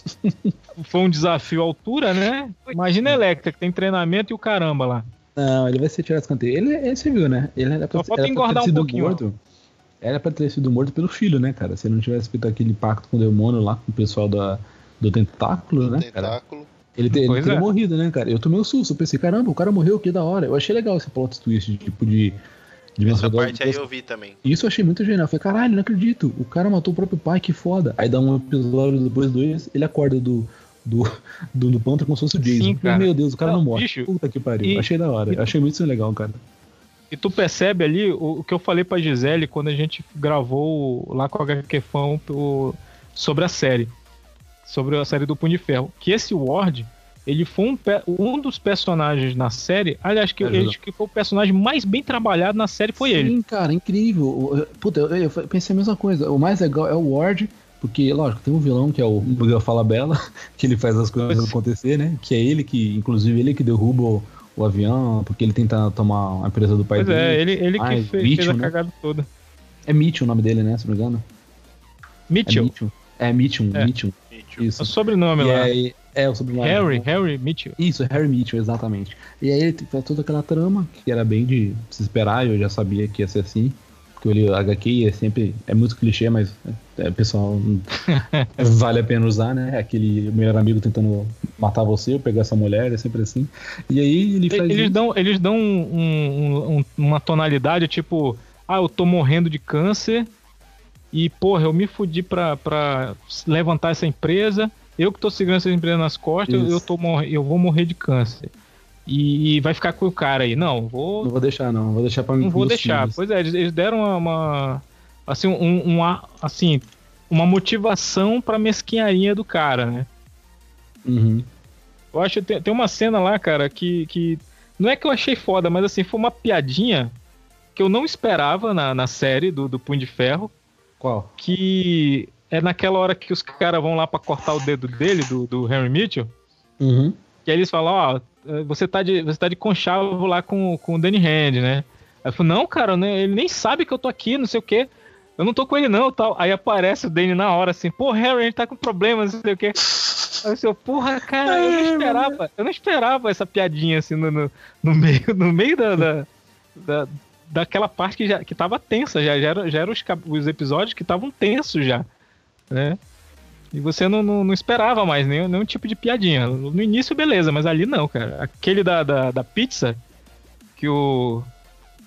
*laughs* foi um desafio à altura, né? Imagina a Electra, que tem treinamento e o caramba lá. Não, ele vai ser tirado de escanteio. Ele, ele você viu, né? Ele era pra, Só falta engordar ter um sido pouquinho, morto. Era pra ter sido morto pelo filho, né, cara? Se ele não tivesse feito aquele pacto com o demônio lá, com o pessoal da, do tentáculo, né, cara? Ele, te- ele Pois teria é. morrido, né, cara? Eu tomei um susto. Eu pensei, caramba, o cara morreu, que da hora. Eu achei legal esse plot twist, tipo, de, de Essa parte aí eu vi também. Isso eu achei muito genial. Eu falei, caralho, não acredito. O cara matou o próprio pai, que foda. Aí dá um episódio depois dois, ele acorda do, do, *laughs* do, do pântano como se fosse o Jason. Sim, cara. Meu Deus, o cara não, Não, morre. bicho, Puta que pariu. e- achei da hora. e- Achei muito legal, cara. E tu percebe ali o, o que eu falei pra Gisele quando a gente gravou lá com a HQ Fão o- sobre a série. Sobre a série do Punho de Ferro. Que esse Ward, ele foi um, um dos personagens na série. Aliás, que, ele, que foi o personagem mais bem trabalhado na série foi Sim, ele. cara, incrível. Puta, eu, eu pensei a mesma coisa. O mais legal é o Ward, porque, lógico, tem um vilão que é o Miguel Falabella, *laughs* que ele faz as coisas acontecer, né? Que é ele que, inclusive, ele que derruba o, o avião, porque ele tenta tomar a empresa do pai Pois dele. é, ele, ele que Ah, fez, fez Mitchell, a né? cagada toda. É Mitchell o nome dele, né? Se não me engano. É Mitchell, Mitchell. É Mitchell, É. Mitchell. É Isso. o sobrenome E lá. aí, é o sobrenome. Harry, Harry Mitchell. Isso, Harry Mitchell, exatamente. E aí ele faz toda aquela trama, que era bem de se esperar, eu já sabia que ia ser assim. Porque eu li o HQ é sempre. É muito clichê, mas é, pessoal. *laughs* vale a pena usar, né? Aquele melhor amigo tentando matar você ou pegar essa mulher, é sempre assim. E aí ele faz. Eles isso. dão, eles dão um- um- um- uma tonalidade tipo, ah, eu tô morrendo de câncer e, porra, eu me fudi pra, pra levantar essa empresa, eu que tô segurando essa empresa nas costas, eu, Isso. eu, tô mor eu vou morrer de câncer. E, e vai ficar com o cara aí. Não, vou, Não vou deixar, não. Vou deixar pra mim. não vou deixar. filhos. Pois é, eles, eles deram uma, uma- assim, um, um ar- assim, uma motivação pra mesquinharia do cara, né? Uhum. Eu acho que tem, tem uma cena lá, cara, que, que. Não é que eu achei foda, mas assim, foi uma piadinha que eu não esperava na, na série do, do Punho de Ferro. Qual? Que é naquela hora que os caras vão lá pra cortar o dedo dele, do, do Henry Mitchell. Uhum. Que aí eles falam, ó, eh, você tá de, você tá de conchavo lá com, com o Danny Hand, né? Aí eu falo, não, cara, né, ele nem sabe que eu tô aqui, não sei o quê. Eu não tô com ele não, tal. Aí aparece o Danny na hora assim, pô, Harry, a gente tá com problemas, não sei o quê. Aí eu, porra, cara, eu não esperava, eu não esperava essa piadinha assim no, no, no meio, no meio da, da, da- daquela parte que, já, que tava tensa, já, já eram já era os, os episódios que estavam tensos já, né? E você não, não, não esperava mais nenhum, nenhum tipo de piadinha. No início, beleza, mas ali não, cara. Aquele da, da, da pizza, que o,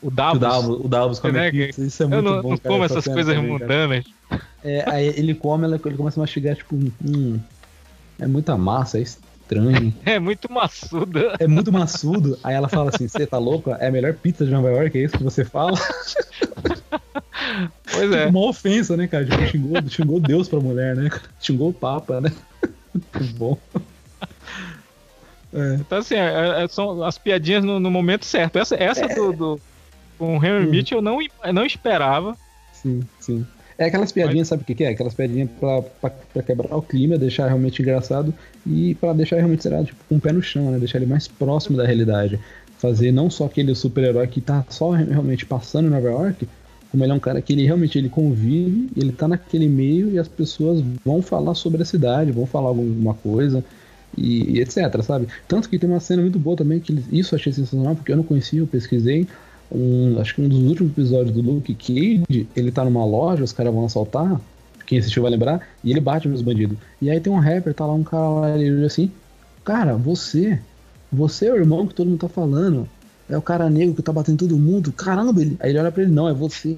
o Davos. O Davos, o Davos come Né, pizza, isso é Eu muito não, bom, não cara, como essa essas coisas também, mundanas. É, aí ele come, ele começa a mastigar, tipo, hum, é muita massa, é estranho, *laughs* É muito maçuda. é muito maçudo. Aí ela fala assim, você tá louco? É a melhor pizza de Nova York, é isso que você fala? *laughs* Pois é. Uma ofensa, né, cara? Tipo, xingou, xingou Deus pra mulher, né? Xingou o Papa, né? *laughs* Muito bom. É, Então, assim, é- é- são as piadinhas no, no momento certo. Essa, essa do, do- com o Henry Hum. Mitchell eu não, eu não esperava. sim, sim. É aquelas piadinhas, sabe o que, que é? Aquelas piadinhas pra, pra, pra quebrar o clima, deixar realmente engraçado e pra deixar realmente, sei lá, tipo, com o pé no chão, né? Deixar ele mais próximo da realidade. Fazer não só aquele super-herói que tá só realmente passando em Nova York, como ele é um cara que ele realmente ele convive, ele tá naquele meio e as pessoas vão falar sobre a cidade, vão falar alguma coisa e, e etc, sabe? Tanto que tem uma cena muito boa também, que eles- isso eu achei sensacional, porque eu não conhecia, eu pesquisei, um, acho que um dos últimos episódios do Luke Cage, ele tá numa loja, os caras vão assaltar, quem assistiu vai lembrar, e ele bate nos bandidos. E aí tem um rapper, tá lá um cara lá, ele assim, cara, você, você é o irmão que todo mundo tá falando, é o cara negro que tá batendo todo mundo, caramba, ele. Aí ele olha pra ele, não, é você.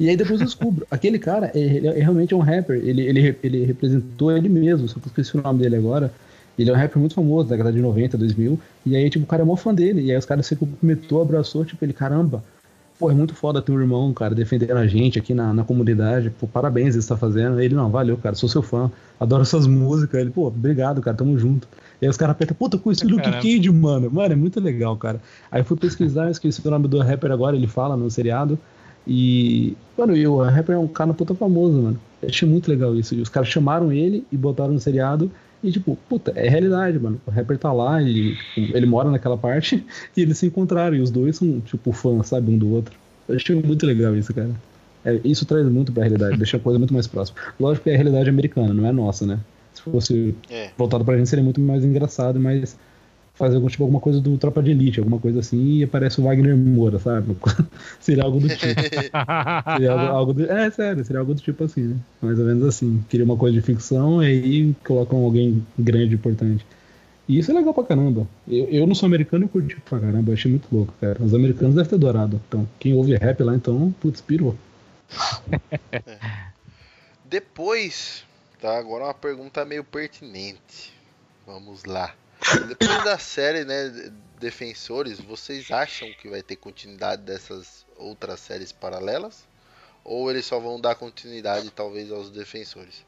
E aí depois eu descubro, *laughs* aquele cara, ele é- realmente é um rapper, ele, ele, ele representou ele mesmo, só que eu esqueci o nome dele agora. Ele é um rapper muito famoso, da década de 90, 2000, e aí, tipo, o cara é mó fã dele, e aí os caras se cumprimentou, abraçou, tipo, ele, caramba, pô, é muito foda ter um irmão, cara, defendendo a gente aqui na, na comunidade, pô, parabéns, isso tá fazendo. Ele, não, valeu, cara, sou seu fã, adoro suas músicas. Ele, pô, obrigado, cara, tamo junto. E aí os caras apertam, puta, conheci o Luke. Cage, mano. Mano, é muito legal, cara. Aí eu fui pesquisar, *laughs* esqueci o nome do rapper agora, ele fala no seriado. E, mano, e o rapper é um cara puta famoso, mano. Eu achei muito legal isso. E os caras chamaram ele e botaram no seriado. E, tipo, puta, é realidade, mano. O rapper tá lá, ele, ele mora naquela parte *laughs* e eles se encontraram. E os dois são, tipo, fãs, sabe, um do outro. Eu achei muito legal isso, cara. É, isso traz muito pra realidade, *laughs* deixa a coisa muito mais próxima. Lógico que é a realidade americana, não é nossa, né? Se fosse É. voltado pra gente, seria muito mais engraçado, mas fazer algum, tipo, alguma coisa do Tropa de Elite, alguma coisa assim, e aparece o Wagner Moura, sabe? *laughs* seria algo do tipo. *laughs* Seria algo, algo do, é, sério, seria algo do tipo assim, né? Mais ou menos assim. Queria uma coisa de ficção e aí colocam alguém grande e importante. E isso é legal pra caramba. Eu, eu não sou americano e curti pra caramba, eu achei muito louco, cara. Os americanos devem ter adorado. Então, quem ouve rap lá, então, putz, pirou. *laughs* Depois, tá? Agora uma pergunta meio pertinente. Vamos lá. Depois da série, né, Defensores, vocês acham que vai ter continuidade dessas outras séries paralelas? Ou eles só vão dar continuidade, talvez, aos Defensores?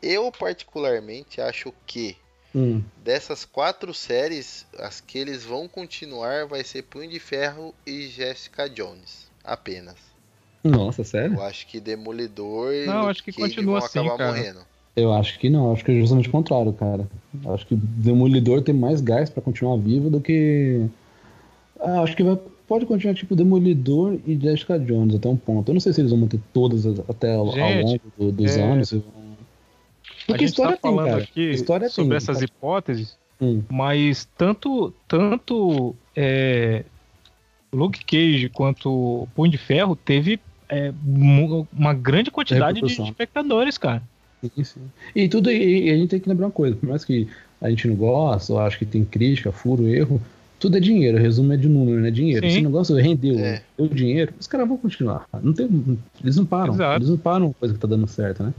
Eu, particularmente, acho que Hum, dessas quatro séries, as que eles vão continuar vai ser Punho de Ferro e Jessica Jones. Apenas. nossa, sério? Eu acho que Demolidor e Não, acho que continua vão assim, acabar cara. morrendo. Eu acho que não, acho que é justamente o contrário, cara. Acho que Demolidor tem mais gás pra continuar vivo do que. Ah, acho que vai, pode continuar tipo Demolidor e Jessica Jones até um ponto. Eu não sei se eles vão manter todas as- até ao, ao Gente, longo do- dos é, anos. vão- a Porque gente tá história tem, falando cara. aqui História sobre tem. essas hipóteses, Hum, mas tanto, tanto é, Luke Cage quanto Punho de Ferro teve é, uma grande quantidade de espectadores, cara. Sim, sim. E tudo e, e a gente tem que lembrar uma coisa, por mais que a gente não gosta, ou acho que tem crítica, furo, erro, tudo é dinheiro, resumo é de número, né? Dinheiro. Sim. Se o negócio rendeu, É. deu dinheiro, os caras vão continuar. Não tem, eles não param. Exato. Eles não param coisa que tá dando certo, né?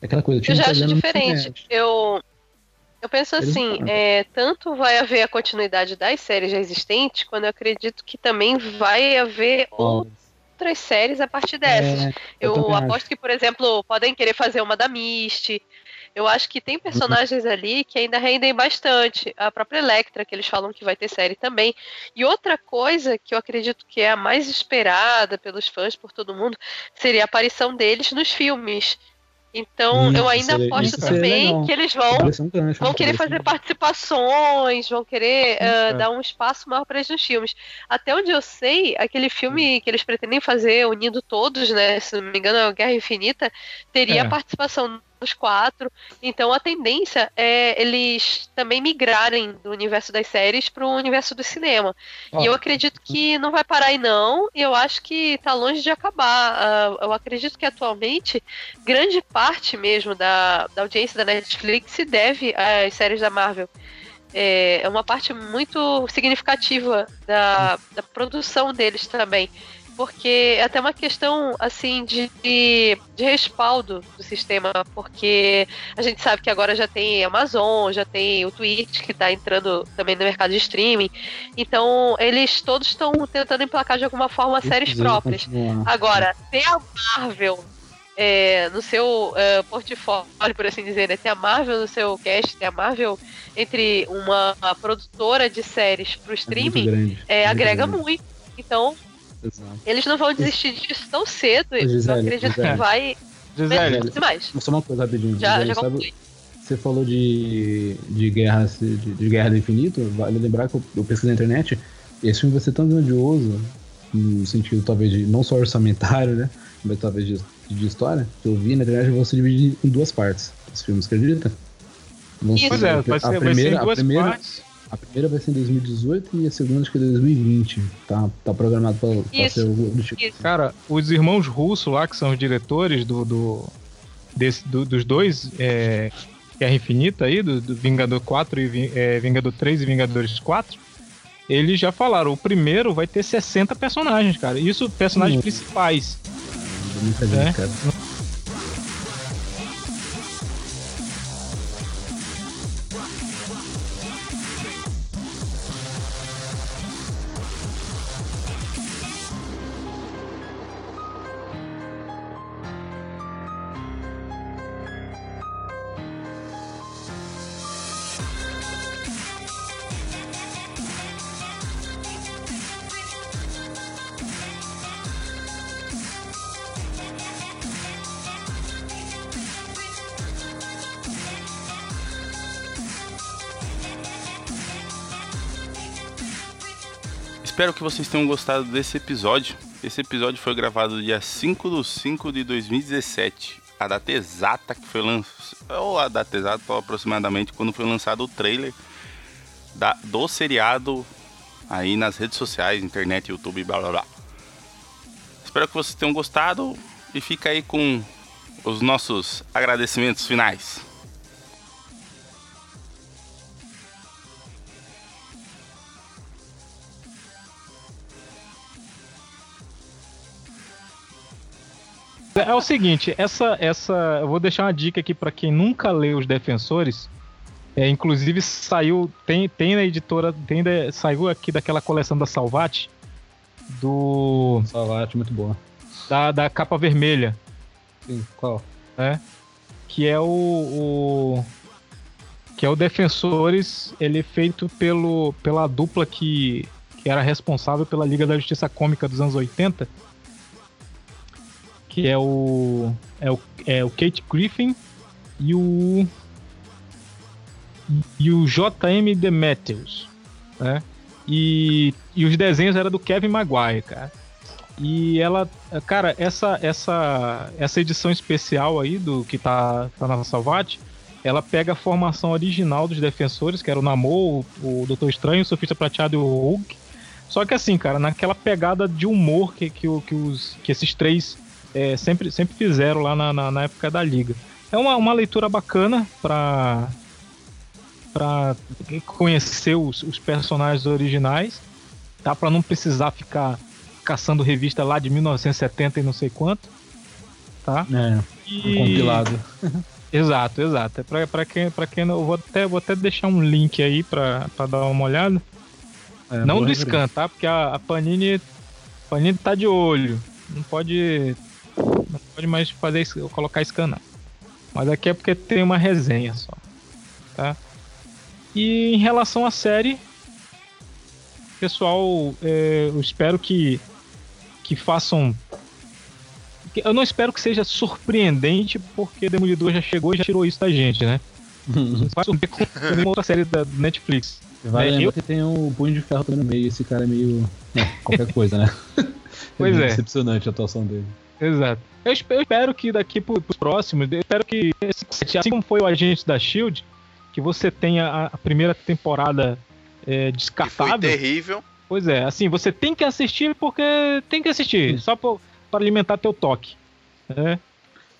É aquela coisa, o Eu já acho diferente. Eu, eu penso Eles assim, é, tanto vai haver a continuidade das séries já existentes, quando eu acredito que também vai haver Ó, outras séries a partir dessas. é, eu Eu, aposto acho. que, por exemplo, podem querer fazer uma da Misty. Eu acho que tem personagens ali que ainda rendem bastante. A própria Electra, que eles falam que vai ter série também. E outra coisa que eu acredito que é a mais esperada pelos fãs, por todo mundo, seria a aparição deles nos filmes. Então, Isso eu ainda seria- aposto também legal. que eles vão gancho, vão né? querer fazer participações, vão querer É. dar um espaço maior para eles nos filmes. Até onde eu sei, aquele filme que eles pretendem fazer unindo todos, né? Se não me engano, é o Guerra Infinita, teria É. a participação dos quatro. Então a tendência é eles também migrarem do universo das séries para o universo do cinema. Ó, E eu acredito que não vai parar aí não, e eu acho que tá longe de acabar. Ah, eu acredito que atualmente grande parte mesmo da, da audiência da Netflix se deve às séries da Marvel. É é uma parte muito significativa da, da produção deles também. Porque é até uma questão assim de, de, de, respaldo do sistema, porque a gente sabe que agora já tem Amazon, já tem o Twitch que está entrando também no mercado de streaming, então eles todos estão tentando emplacar de alguma forma séries próprias. Agora, ter a Marvel é, no seu é, portfólio, por assim dizer, né? Tem a Marvel no seu cast, tem a Marvel entre uma, produtora de séries pro é streaming, é muito é, agrega grande. muito. Então, Exato. eles não vão desistir disso tão cedo. Gisele, eu acredito Gisele. que vai. Gisele, mais. Só uma coisa rapidinho. Já, Gisele, já sabe, você falou de, de, guerra, de, de Guerra do Infinito, vale lembrar que eu, eu pesquisei na internet, esse filme vai ser tão grandioso, no sentido talvez de não só orçamentário, né? Mas talvez de de história que eu vi na internet vão se dividir em duas partes. Os filmes, acredita? Vão ser, é, vai ser, a primeira, vai ser em duas a primeira, partes. A primeira vai ser em 2018 e a segunda acho que é 2020. Tá, tá programado pra, pra ser o do tipo. Cara, os irmãos russos lá, que são os diretores do, do, desse, do dos dois é, Guerra Infinita aí, do, do Vingador 4 e é, Vingador 3 e Vingadores 4, eles já falaram, o primeiro vai ter 60 personagens, cara. Isso, personagens hum. principais muita gente, é? cara. Espero que vocês tenham gostado desse episódio. Esse episódio foi gravado dia 5 de 5 de 2017. A data exata que foi lançada, ou a data exata aproximadamente quando foi lançado o trailer da, do seriado aí nas redes sociais, internet, YouTube, blá blá blá. Espero que vocês tenham gostado e fica aí com os nossos agradecimentos finais. É o seguinte, essa, essa, eu vou deixar uma dica aqui para quem nunca leu os Defensores. É, inclusive saiu, tem, tem na editora, tem saiu aqui daquela coleção da Salvati do Salvati muito boa. Da, da capa vermelha. Sim, qual? É. Que é o, o que é o Defensores, ele é feito pelo, pela dupla que, que era responsável pela Liga da Justiça Cômica dos anos 80 que é o é o, é o Kate Griffin e o e o JM Demetrius, né? E, e os desenhos eram do Kevin Maguire, cara. E ela, cara, essa essa essa edição especial aí do que tá, tá na Salvati, ela pega a formação original dos defensores, que era o Namor, o, o Doutor Estranho, o Sofista Prateado e o Hulk. Só que assim, cara, naquela pegada de humor que, que, que, os, que esses três é, sempre, sempre fizeram lá na, na, na, época da liga. É uma, uma leitura bacana para para conhecer os, os, personagens originais, tá? Para não precisar ficar caçando revista lá de 1970 e não sei quanto, tá? É, e... compilado. *laughs* exato, exato. É para quem, para quem eu vou até vou até deixar um link aí para dar uma olhada. É, não do scan, tá? Porque a, a Panini Panini tá de olho. Não pode não pode mais fazer isso, colocar scan não. Mas aqui é porque tem uma resenha só. Tá? E em relação à série, pessoal, é, eu espero que, que façam. Eu não espero que seja surpreendente, porque Demolidor já chegou e já tirou isso da gente, né? Não *laughs* vai surpreender com nenhuma outra série da Netflix. Vai né? eu... que tem um punho de ferro também no meio, esse cara é meio. Né, qualquer coisa, né? *laughs* Pois é. é. Decepcionante a atuação dele. Exato. Eu espero que daqui pro, pros próximos, eu espero que, assim como foi o Agente da Shield, que você tenha a primeira temporada é, descartável. Que foi terrível. Pois é, assim, você tem que assistir porque tem que assistir, só para alimentar teu toque. Né?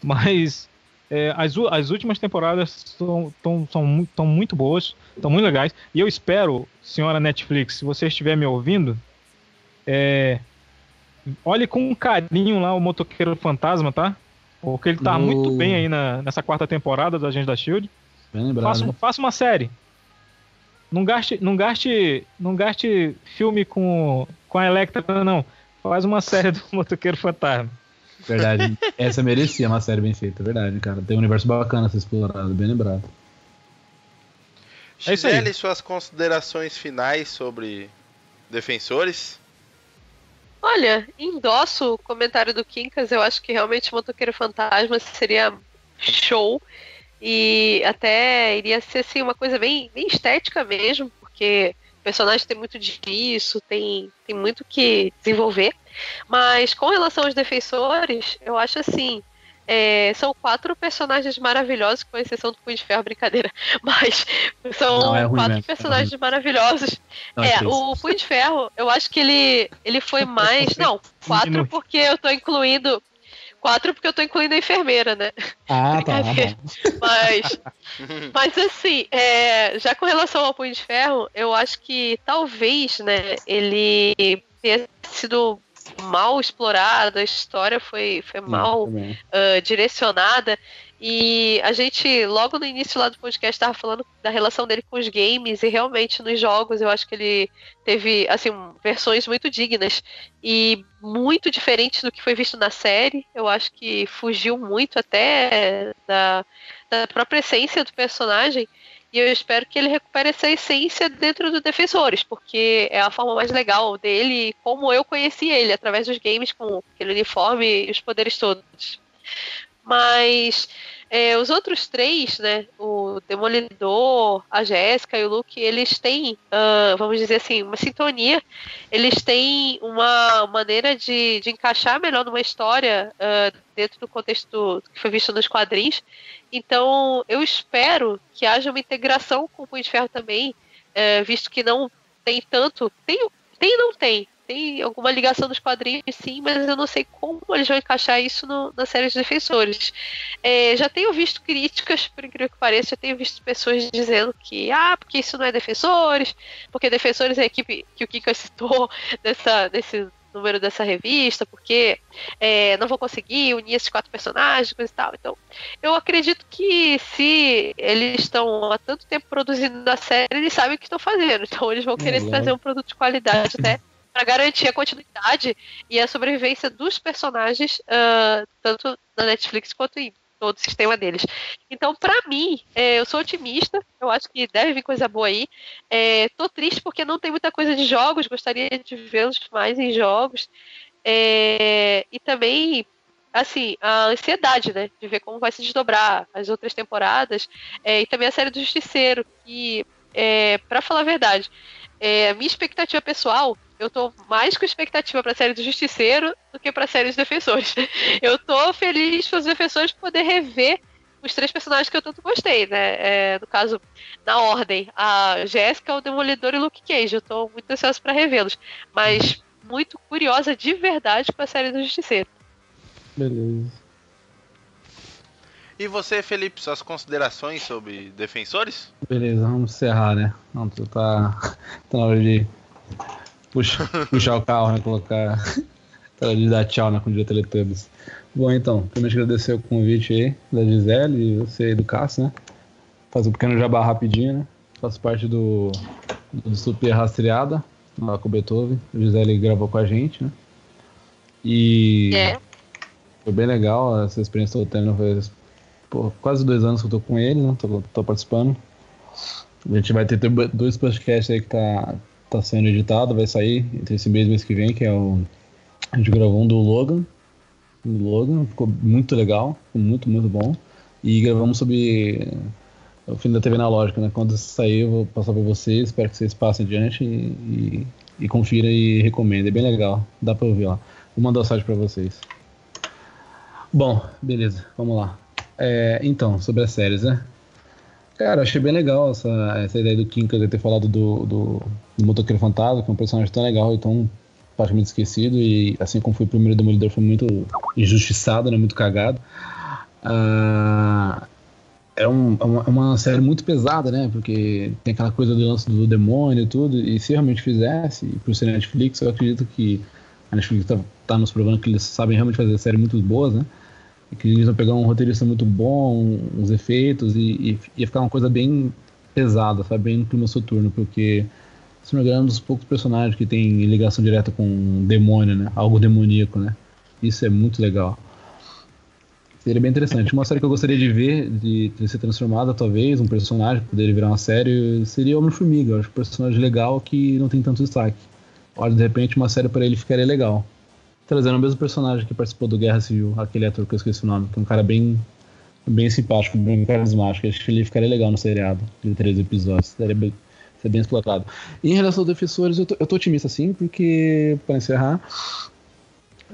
Mas é, as, as últimas temporadas são, tão, são, tão muito boas, estão muito legais. E eu espero, senhora Netflix, se você estiver me ouvindo, é, olhe com carinho lá o Motoqueiro Fantasma, tá? Porque ele tá No- muito bem aí na- nessa quarta temporada do Agente da Shield. Bem lembrado. Faça, né? faça uma série. Não gaste, não gaste, não gaste filme com, com a Electra, não. Faz uma série do *laughs* Motoqueiro Fantasma. Verdade. Essa merecia uma série bem feita, verdade, cara. Tem um universo bacana a ser explorado, bem lembrado. É isso aí. Gisele, suas considerações finais sobre defensores? Olha, endosso o comentário do Quincas. Eu acho que realmente Motoqueiro Fantasma seria show. E até iria ser assim, uma coisa bem, bem estética mesmo, porque o personagem tem muito disso, tem, tem muito que desenvolver. Mas com relação aos defensores, eu acho assim. É, são quatro personagens maravilhosos, com exceção do Punho de Ferro, brincadeira. *laughs* Mas são Não, é ruim quatro mesmo, é personagens maravilhosos. Não, É, o Punho de Ferro, eu acho que ele, ele foi mais. Não, *laughs* quatro porque eu tô incluindo. Quatro porque eu tô incluindo a enfermeira, né? Ah, tá. *laughs* Brincadeira. Mas, mas assim, é, já com relação ao Punho de Ferro, eu acho que talvez, né, ele tenha sido mal explorado, a história foi, foi mal Também. ah, direcionada. E a gente, logo no início lá do podcast, estava falando da relação dele com os games, e realmente nos jogos eu acho que ele teve assim, versões muito dignas e muito diferentes do que foi visto na série. Eu acho que fugiu muito até da, da própria essência do personagem. E eu espero que ele recupere essa essência dentro do Defensores, porque é a forma mais legal dele, como eu conheci ele, através dos games, com aquele uniforme e os poderes todos. Mas é, os outros três, né? O Demolidor, a Jéssica e o Luke, eles têm, ah, vamos dizer assim, uma sintonia. Eles têm uma maneira de, de encaixar melhor numa história ah, dentro do contexto que foi visto nos quadrinhos. Então, eu espero que haja uma integração com o Punho de Ferro também, eh, visto que não tem tanto. Tem, tem não tem. Tem alguma ligação dos quadrinhos, sim, mas eu não sei como eles vão encaixar isso no- na série de defensores. É, já tenho visto críticas, por incrível que pareça, já tenho visto pessoas dizendo que, ah, porque isso não é defensores, porque defensores é a equipe que o Kika citou dessa, desse número dessa revista, porque é, não vou conseguir unir esses quatro personagens coisa e tal. Então, eu acredito que se eles estão há tanto tempo produzindo a série, eles sabem o que estão fazendo. Então, eles vão querer É, trazer um produto de qualidade até para garantir a continuidade e a sobrevivência dos personagens, ah, tanto na Netflix quanto em todo o sistema deles. Então, para mim, é, eu sou otimista. Eu acho que deve vir coisa boa aí. É, tô triste porque não tem muita coisa de jogos. Gostaria de vê-los mais em jogos. É, e também, assim, a ansiedade, né? De ver como vai se desdobrar as outras temporadas. É, e também a série do Justiceiro, que, é, para falar a verdade, é, a minha expectativa pessoal, eu tô mais com expectativa pra série do Justiceiro do que pra série dos Defensores. *laughs* Eu tô feliz para os Defensores poder rever os três personagens que eu tanto gostei, né? É, no caso, na ordem, a Jéssica, o Demolidor e o Luke Cage. Eu tô muito ansiosa pra revê-los. Mas muito curiosa de verdade com a série do Justiceiro. Beleza. E você, Felipe, suas considerações sobre defensores? Beleza, vamos encerrar, né? Não, tu tá, *laughs* tá na hora de puxar, *laughs* puxar o carro, né? Colocar. *laughs* Dar tchau né, com o dia Teletubbies. Bom, então, primeiro agradecer o convite aí da Gisele e você e do Cássio, né? Fazer um pequeno jabá rapidinho, né? Faço parte do, do Super Rastreada, lá com o Beethoven. A Gisele gravou com a gente, né? E. É. Foi bem legal essa experiência que eu tô tendo. Faz pô, quase dois anos que eu tô com ele, né? Tô, tô participando. A gente vai ter dois podcasts aí que tá, tá sendo editado, vai sair entre esse mês e mês que vem, que é o. A gente gravou um do Logan. Do Logan, ficou muito legal, ficou muito, muito bom. E gravamos sobre o fim da TV na lógica, né? Quando sair, eu vou passar pra vocês, espero que vocês passem adiante e, e, e confira e recomendem. É bem legal, dá pra ouvir lá. Vou mandar o site pra vocês. Bom, beleza, vamos lá. É, então, sobre as séries, né? Cara, achei bem legal essa, essa ideia do Kinka de ter falado do, do, do Motoqueiro Fantasma, que é um personagem tão legal e tão praticamente esquecido, e assim como foi o primeiro Demolidor, foi muito injustiçado, né? Muito cagado. Ah, é, um, é, uma, é uma série muito pesada, né? Porque tem aquela coisa do lance do demônio e tudo, e se realmente fizesse, por ser Netflix, eu acredito que a Netflix tá, tá nos provando que eles sabem realmente fazer séries muito boas, né? Que eles vão pegar um roteirista muito bom, uns efeitos, e, e ia ficar uma coisa bem pesada, sabe? Bem no clima soturno, porque se não me engano, é um dos poucos personagens que tem ligação direta com um demônio, né? Algo demoníaco, né? Isso é muito legal. Seria bem interessante. Uma série que eu gostaria de ver, de, ser transformada, talvez, um personagem, poderia virar uma série, seria Homem-Formiga. Acho um personagem legal que não tem tanto destaque. Olha, de repente, uma série para ele ficaria legal. Trazendo o mesmo personagem que participou do Guerra Civil, aquele ator que eu esqueci o nome, que é um cara bem, bem simpático, bem carismático. Acho que ele ficaria legal no seriado, de três episódios. Seria bem, ser bem explorado. E em relação aos defensores, eu tô, eu tô otimista sim, porque, para encerrar,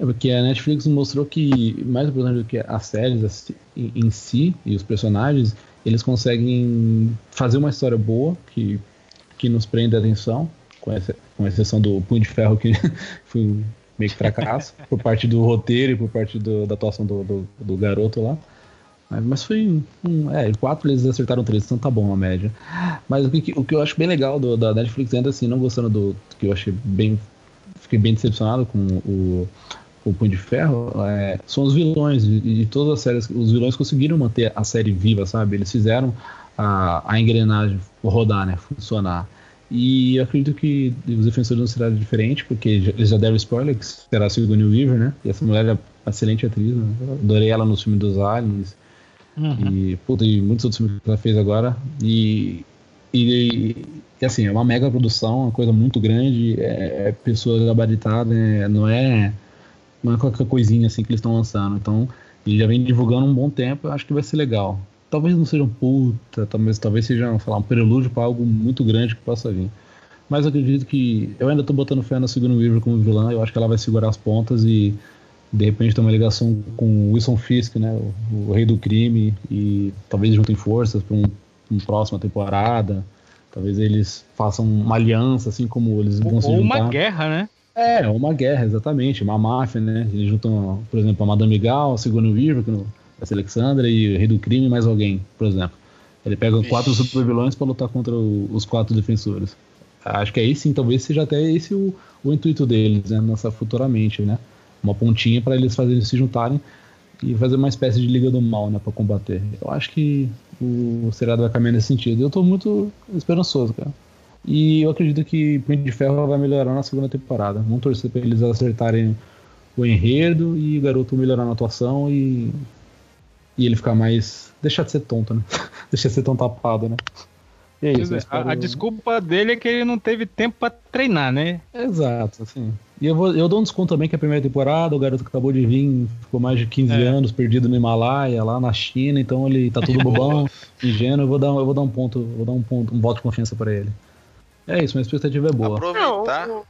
é porque a Netflix mostrou que, mais importante do que as séries em si e os personagens, eles conseguem fazer uma história boa que, que nos prende a atenção, com exceção do Punho de Ferro, que *laughs* foi meio que fracasso, *laughs* por parte do roteiro e por parte do, da atuação do, do, do garoto lá. Mas, foi. Um, é, quatro eles acertaram três, então tá bom a média. Mas o que, o que eu acho bem legal do, da Netflix, ainda assim, não gostando do. que eu achei bem. Fiquei bem decepcionado com o, o Punho de Ferro, é, são os vilões. De, de todas as séries, os vilões conseguiram manter a série viva, sabe? Eles fizeram a, a engrenagem rodar, né? Funcionar. E acredito que os defensores não será diferente, porque eles já deram spoiler que será a Sigourney Weaver, né? E essa mulher é uma excelente atriz, né? adorei ela nos filmes dos Aliens, Uhum. E, puta, e muitos outros filmes que ela fez agora. E, e, e, assim, é uma mega produção, uma coisa muito grande, é, é pessoa gabaritada, é, não é não é qualquer coisinha assim que eles estão lançando. Então, ele já vem divulgando um bom tempo, eu acho que vai ser legal. Talvez não seja um puta, talvez, talvez seja falar, um prelúdio para algo muito grande que possa vir. Mas eu acredito que. Eu ainda tô botando fé na Sigourney Weaver como vilã, eu acho que ela vai segurar as pontas e de repente tem uma ligação com Wilson Fisk, né, o, o, rei do crime, e talvez juntem forças para um, uma próxima temporada. Talvez eles façam uma aliança, assim como eles vão ou se juntar. Ou uma guerra, né? É, uma guerra, exatamente. Uma máfia, né? Eles juntam, por exemplo, a Madame Gal, a Sigourney Weaver, que no, essa Alexandra, e o Rei do Crime mais alguém, por exemplo. Ele pega Ixi. quatro super vilões para lutar contra o, os quatro defensores. Acho que aí sim, talvez seja até esse o, o intuito deles, né? Nessa futuramente, né? uma pontinha para eles fazerem se juntarem e fazer uma espécie de liga do mal, né, para combater. Eu acho que o seriado vai caminhar nesse sentido. Eu tô muito esperançoso, cara. E eu acredito que Punho de Ferro vai melhorar na segunda temporada. Vamos torcer para eles acertarem o enredo e o garoto melhorar na atuação e e ele ficar mais deixar de ser tonto, né? *laughs* deixar de ser tão tapado, né? É isso, é, a, a, desculpa dele é que ele não teve tempo para treinar, né? Exato, assim. E eu, vou, eu dou um desconto também que é a primeira temporada, o garoto que acabou de vir, ficou mais de 15 é. anos perdido no Himalaia, lá na China, então ele tá tudo bobão, *laughs* *laughs* ingênuo, eu vou dar, eu vou dar um ponto, vou dar um ponto, um voto de confiança para ele. É isso, minha expectativa é boa. Aproveitar. Não, o,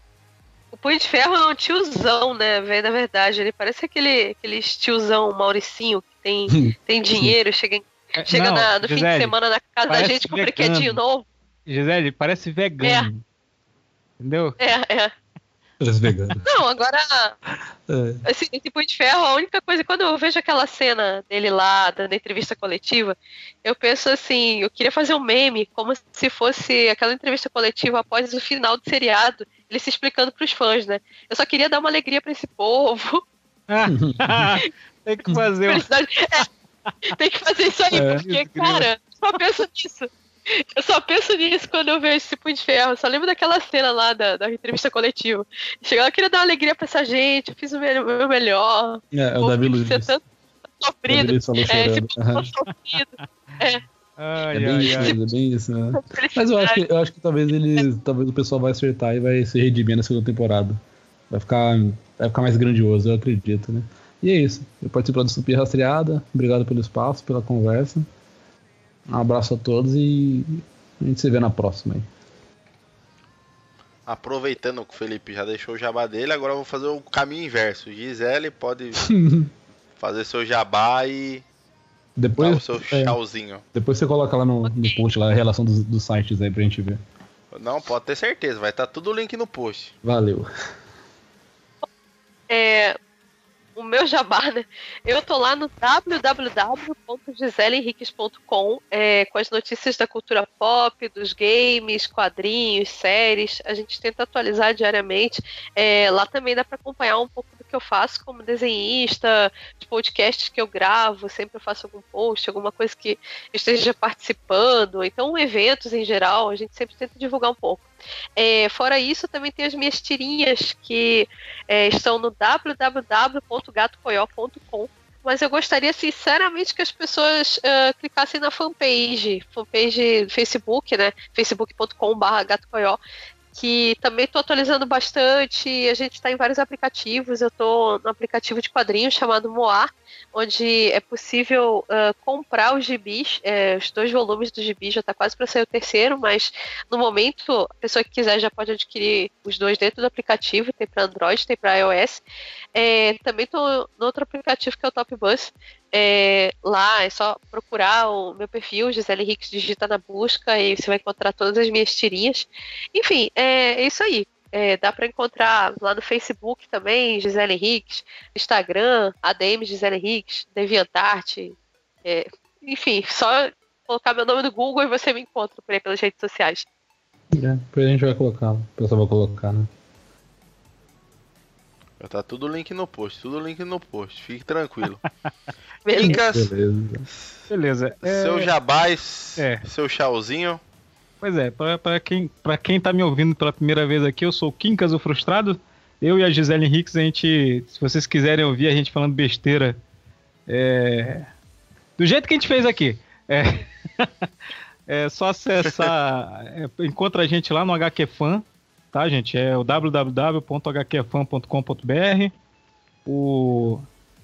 o Punho de Ferro é um tiozão, né, velho, na verdade, ele parece aquele, aquele tiozão Mauricinho que tem, *laughs* tem dinheiro, chega em é, Chega não, na, no Gisele, fim de semana na casa da gente com um brinquedinho novo. Gisele, parece vegano. É. Entendeu? É, é. Parece vegano. Não, agora. *laughs* É. Esse, esse Punho de Ferro, a única coisa, quando eu vejo aquela cena dele lá, da entrevista coletiva, eu penso assim, eu queria fazer um meme, como se fosse aquela entrevista coletiva após o final do seriado, ele se explicando pros fãs, né? Eu só queria dar uma alegria para esse povo. *laughs* Tem que fazer. É, Tem que fazer isso aí, é, porque, cara, só penso nisso. Eu só penso nisso quando eu vejo esse Punho de Ferro. só lembro daquela cena lá da, da entrevista coletiva. Chegar eu queria dar uma alegria pra essa gente, eu fiz o meu, meu melhor. É, o Davi Luiz. Tanto sofrido. É, esse uhum. sofrido. É. Ai, é, bem ai, isso, ai. é bem isso, né? *laughs* Mas eu acho que, eu acho que talvez eles. Talvez o pessoal vai acertar e vai se redimir na segunda temporada. Vai ficar, vai ficar mais grandioso, eu acredito, né? E é isso. Eu participo da Distopia Rastreada. Obrigado pelo espaço, pela conversa. Um abraço a todos e a gente se vê na próxima aí. Aproveitando que o Felipe já deixou o jabá dele, agora eu vou fazer o caminho inverso. Gisele pode *laughs* fazer seu jabá e depois, o seu é. Depois você coloca lá no, no post lá a relação dos, dos sites aí pra gente ver. Não, pode ter certeza, vai estar tá tudo o link no post. Valeu. É, o meu jabá, né? Eu tô lá no www.giselenriques.com é, com as notícias da cultura pop, dos games, quadrinhos, séries. A gente tenta atualizar diariamente. É, lá também dá para acompanhar um pouco que eu faço como desenhista, de podcasts que eu gravo. Sempre eu faço algum post, alguma coisa que esteja participando. Então, eventos em geral, a gente sempre tenta divulgar um pouco. É, fora isso, também tem as minhas tirinhas que é, estão no www.gatocoió.com. Mas eu gostaria sinceramente que as pessoas uh, clicassem na fanpage, fanpage do Facebook, né? facebook.com.br gatocoió, que também estou atualizando bastante. A gente está em vários aplicativos. Eu estou no aplicativo de quadrinhos chamado Moar, onde é possível uh, comprar os gibis. É, os dois volumes do gibi já está quase para sair o terceiro, mas no momento, a pessoa que quiser já pode adquirir os dois dentro do aplicativo. Tem para Android, tem para iOS. É, também estou no outro aplicativo que é o Top Bus, é, lá é só procurar o meu perfil, Gisele Hicks, digita na busca e você vai encontrar todas as minhas tirinhas. Enfim, é, é isso aí. É, dá para encontrar lá no Facebook também, Gisele Hicks, Instagram, ADM Gisele Hicks, DeviantArt, é, enfim, só colocar meu nome no Google e você me encontra por aí pelas redes sociais. É, depois a gente vai colocar, o pessoal vai colocar, né? Tá tudo link no post, tudo link no post, fique tranquilo. *laughs* Beleza. Beleza. Beleza. é- seu jabás, É. seu chauzinho. Pois é, para quem, pra quem tá me ouvindo pela primeira vez aqui, eu sou o Quincas o Frustrado. Eu e a Gisele Henriques, a gente, se vocês quiserem ouvir a gente falando besteira, é, do jeito que a gente fez aqui, é, *laughs* é só acessar, é, encontra a gente lá no HQ Fan, tá, gente? É o www.hqfan.com.br, o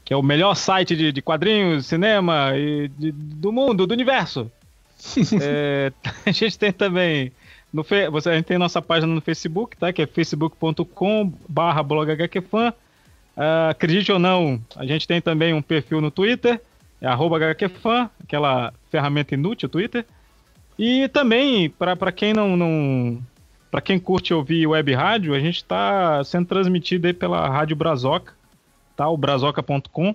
que é o melhor site de, de quadrinhos, cinema e de- do mundo, do universo. *laughs* É, a gente tem também no Fe- você, a gente tem nossa página no Facebook, tá? Que é facebook.com/barra bloghqfan. Ah, acredite ou não, a gente tem também um perfil no Twitter, é arroba HQFan, aquela ferramenta inútil, o Twitter. E também, para quem não, não para quem curte ouvir web rádio, a gente está sendo transmitido aí pela Rádio Brazoca, tá? O brazoca.com.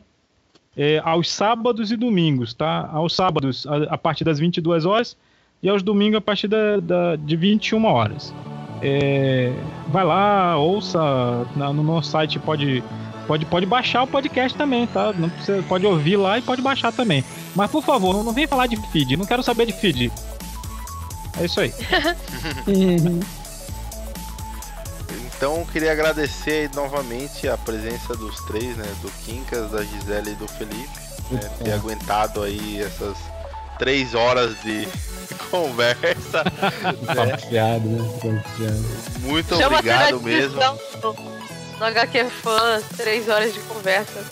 É, aos sábados e domingos, tá? Aos sábados a, a partir das 22 horas e aos domingos a partir da, da- de 21 horas. É, vai lá, ouça na- no nosso site, pode, pode, pode baixar o podcast também, tá? Não precisa, pode ouvir lá e pode baixar também. Mas por favor, não, não vem falar de feed, não quero saber de feed. É isso aí. *laughs* Então eu queria agradecer aí novamente a presença dos três, né? Do Quincas, da Gisele e do Felipe. né, ter aguentado aí essas três horas de *laughs* conversa. *laughs* Papo fiado, né? Muito Chama obrigado mesmo. transmissão No HQ Fã, três horas de conversa.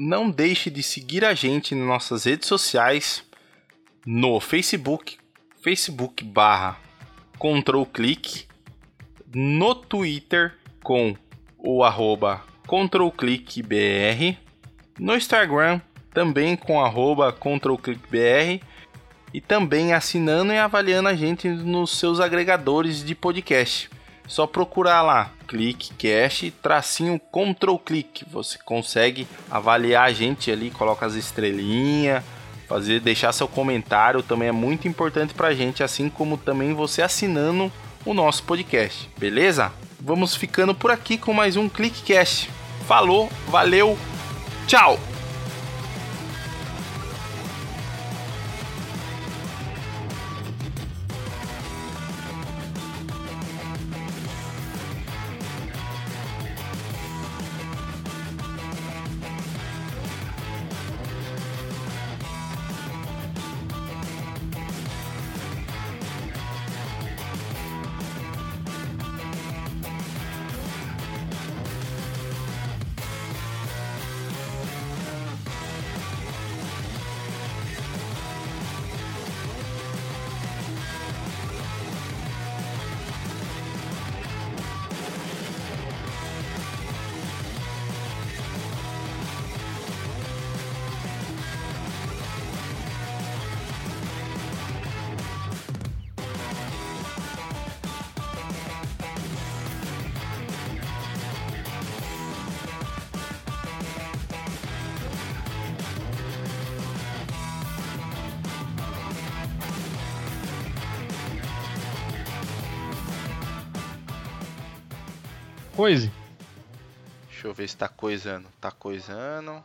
Não deixe de seguir a gente nas nossas redes sociais no Facebook, Facebook barra Control Click, no Twitter com o arroba Control Click BR, no Instagram também com arroba Control Click BR e também assinando e avaliando a gente nos seus agregadores de podcast. Só procurar lá, clique cash, tracinho control click. Você consegue avaliar a gente ali, coloca as estrelinhas, fazer, deixar seu comentário também é muito importante pra gente, assim como também você assinando o nosso podcast, beleza? Vamos ficando por aqui com mais um Clickcast. Falou, valeu, tchau! Coisando. Tá coisando.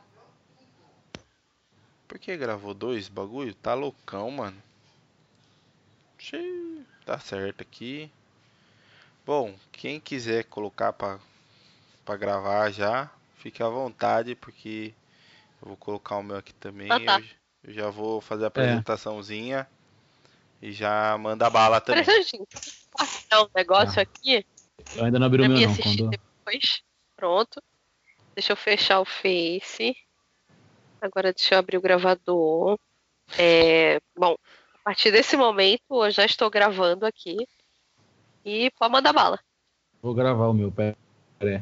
Por que gravou dois bagulho? Tá loucão, mano. Xiii, tá certo aqui. Bom, quem quiser colocar pra, pra gravar já, fique à vontade, porque eu vou colocar o meu aqui também. Ah, tá. eu, eu já vou fazer a apresentaçãozinha e já manda bala também. Gente. Um negócio aqui Eu ainda não abri o meu não. Quando... depois. Pronto. Deixa eu fechar o Face. Agora deixa eu abrir o gravador. É, bom, a partir desse momento eu já estou gravando aqui. E pode mandar bala. Vou gravar o meu, pera aí.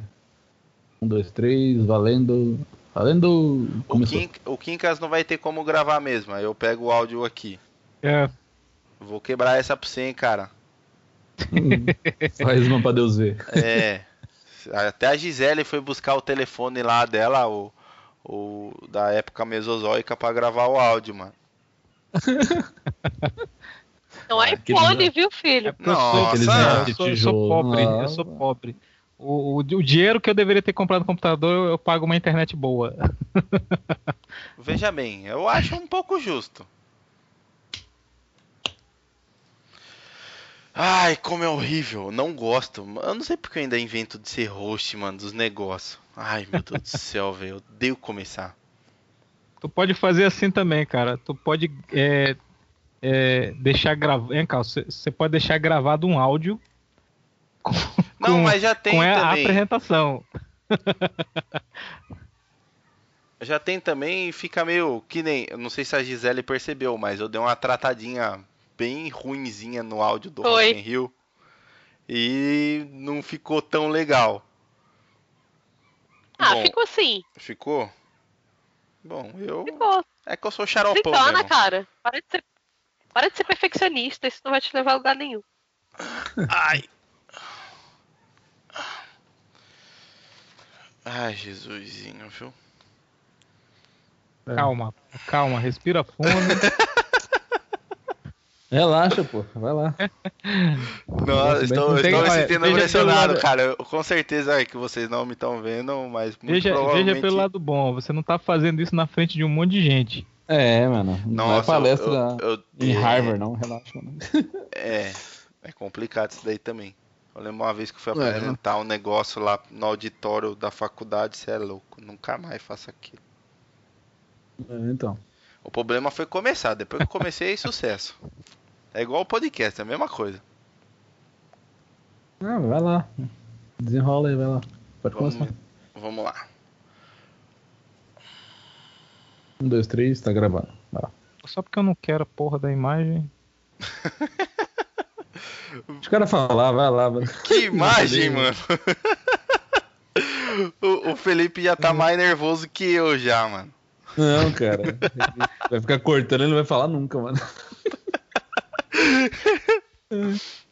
Um, dois, três, valendo. Valendo. O, Começou. Kim, o Kinkas não vai ter como gravar mesmo, aí eu pego o áudio aqui. É, Vou quebrar essa pra você, hein, cara. Faz uma pra Deus ver. É. Até a Gisele foi buscar o telefone lá dela, o, o da época mesozoica, pra gravar o áudio, mano. *laughs* Então Ah, iPhone, viu, filho? é porque eu sou, Nossa! eu sou- eu sou pobre, Ah. eu sou pobre. O, o, o dinheiro que eu deveria ter comprado no computador, eu pago uma internet boa. *laughs* Veja bem, eu acho um pouco justo. Ai, como é horrível. Não gosto. Eu não sei porque eu ainda invento de ser host, mano, dos negócios. Ai, meu Deus do *laughs* céu, velho. Eu odeio começar. Tu pode fazer assim também, cara. Tu pode é, é, deixar gravado. Hein, Carl? Você pode deixar gravado um áudio *laughs* com, Não, com- mas já tem com a também. apresentação. Já tem também e fica meio que nem. Eu não sei se a Gisele percebeu, mas eu dei uma tratadinha bem ruinzinha no áudio do Foi. Rock in Rio. E não ficou tão legal. Ah, Bom, ficou assim. ficou? Bom, eu. Ficou. É que eu sou xaropão Então, né, mesmo. cara? Para de, ser, para de ser perfeccionista, isso não vai te levar a lugar nenhum. *laughs* Ai. Ai, Jesusinho, viu? Calma, calma, respira fundo. *laughs* Relaxa, pô. Vai lá. Nossa, bem estou, estou me sentindo veja pressionado, pelo lado- cara. Eu- com certeza é que vocês não me estão vendo, mas muito veja, provavelmente... veja pelo lado bom, você não tá fazendo isso na frente de um monte de gente. É, mano. Não é palestra eu- eu- em é, Harvard, não. Relaxa, mano. *laughs* É, é complicado isso daí também. Eu lembro uma vez que eu fui É, apresentar um negócio lá no auditório da faculdade, você é louco. Nunca mais faço aquilo. É, então. O problema foi começar, depois que eu comecei, sucesso. *laughs* É igual o podcast, é a mesma coisa. Ah, vai lá. Desenrola aí, vai lá. Pode Vamos, começar. vamos lá. Um, dois, três, tá gravado. Vai lá. Só porque eu não quero a porra da imagem. *laughs* Deixa o cara falar, vai lá. Vai. Que imagem, mano. *laughs* o, o Felipe já tá mais nervoso que eu já, mano. Não, cara. Vai ficar cortando, ele não vai falar nunca, mano. *laughs* uh. *laughs*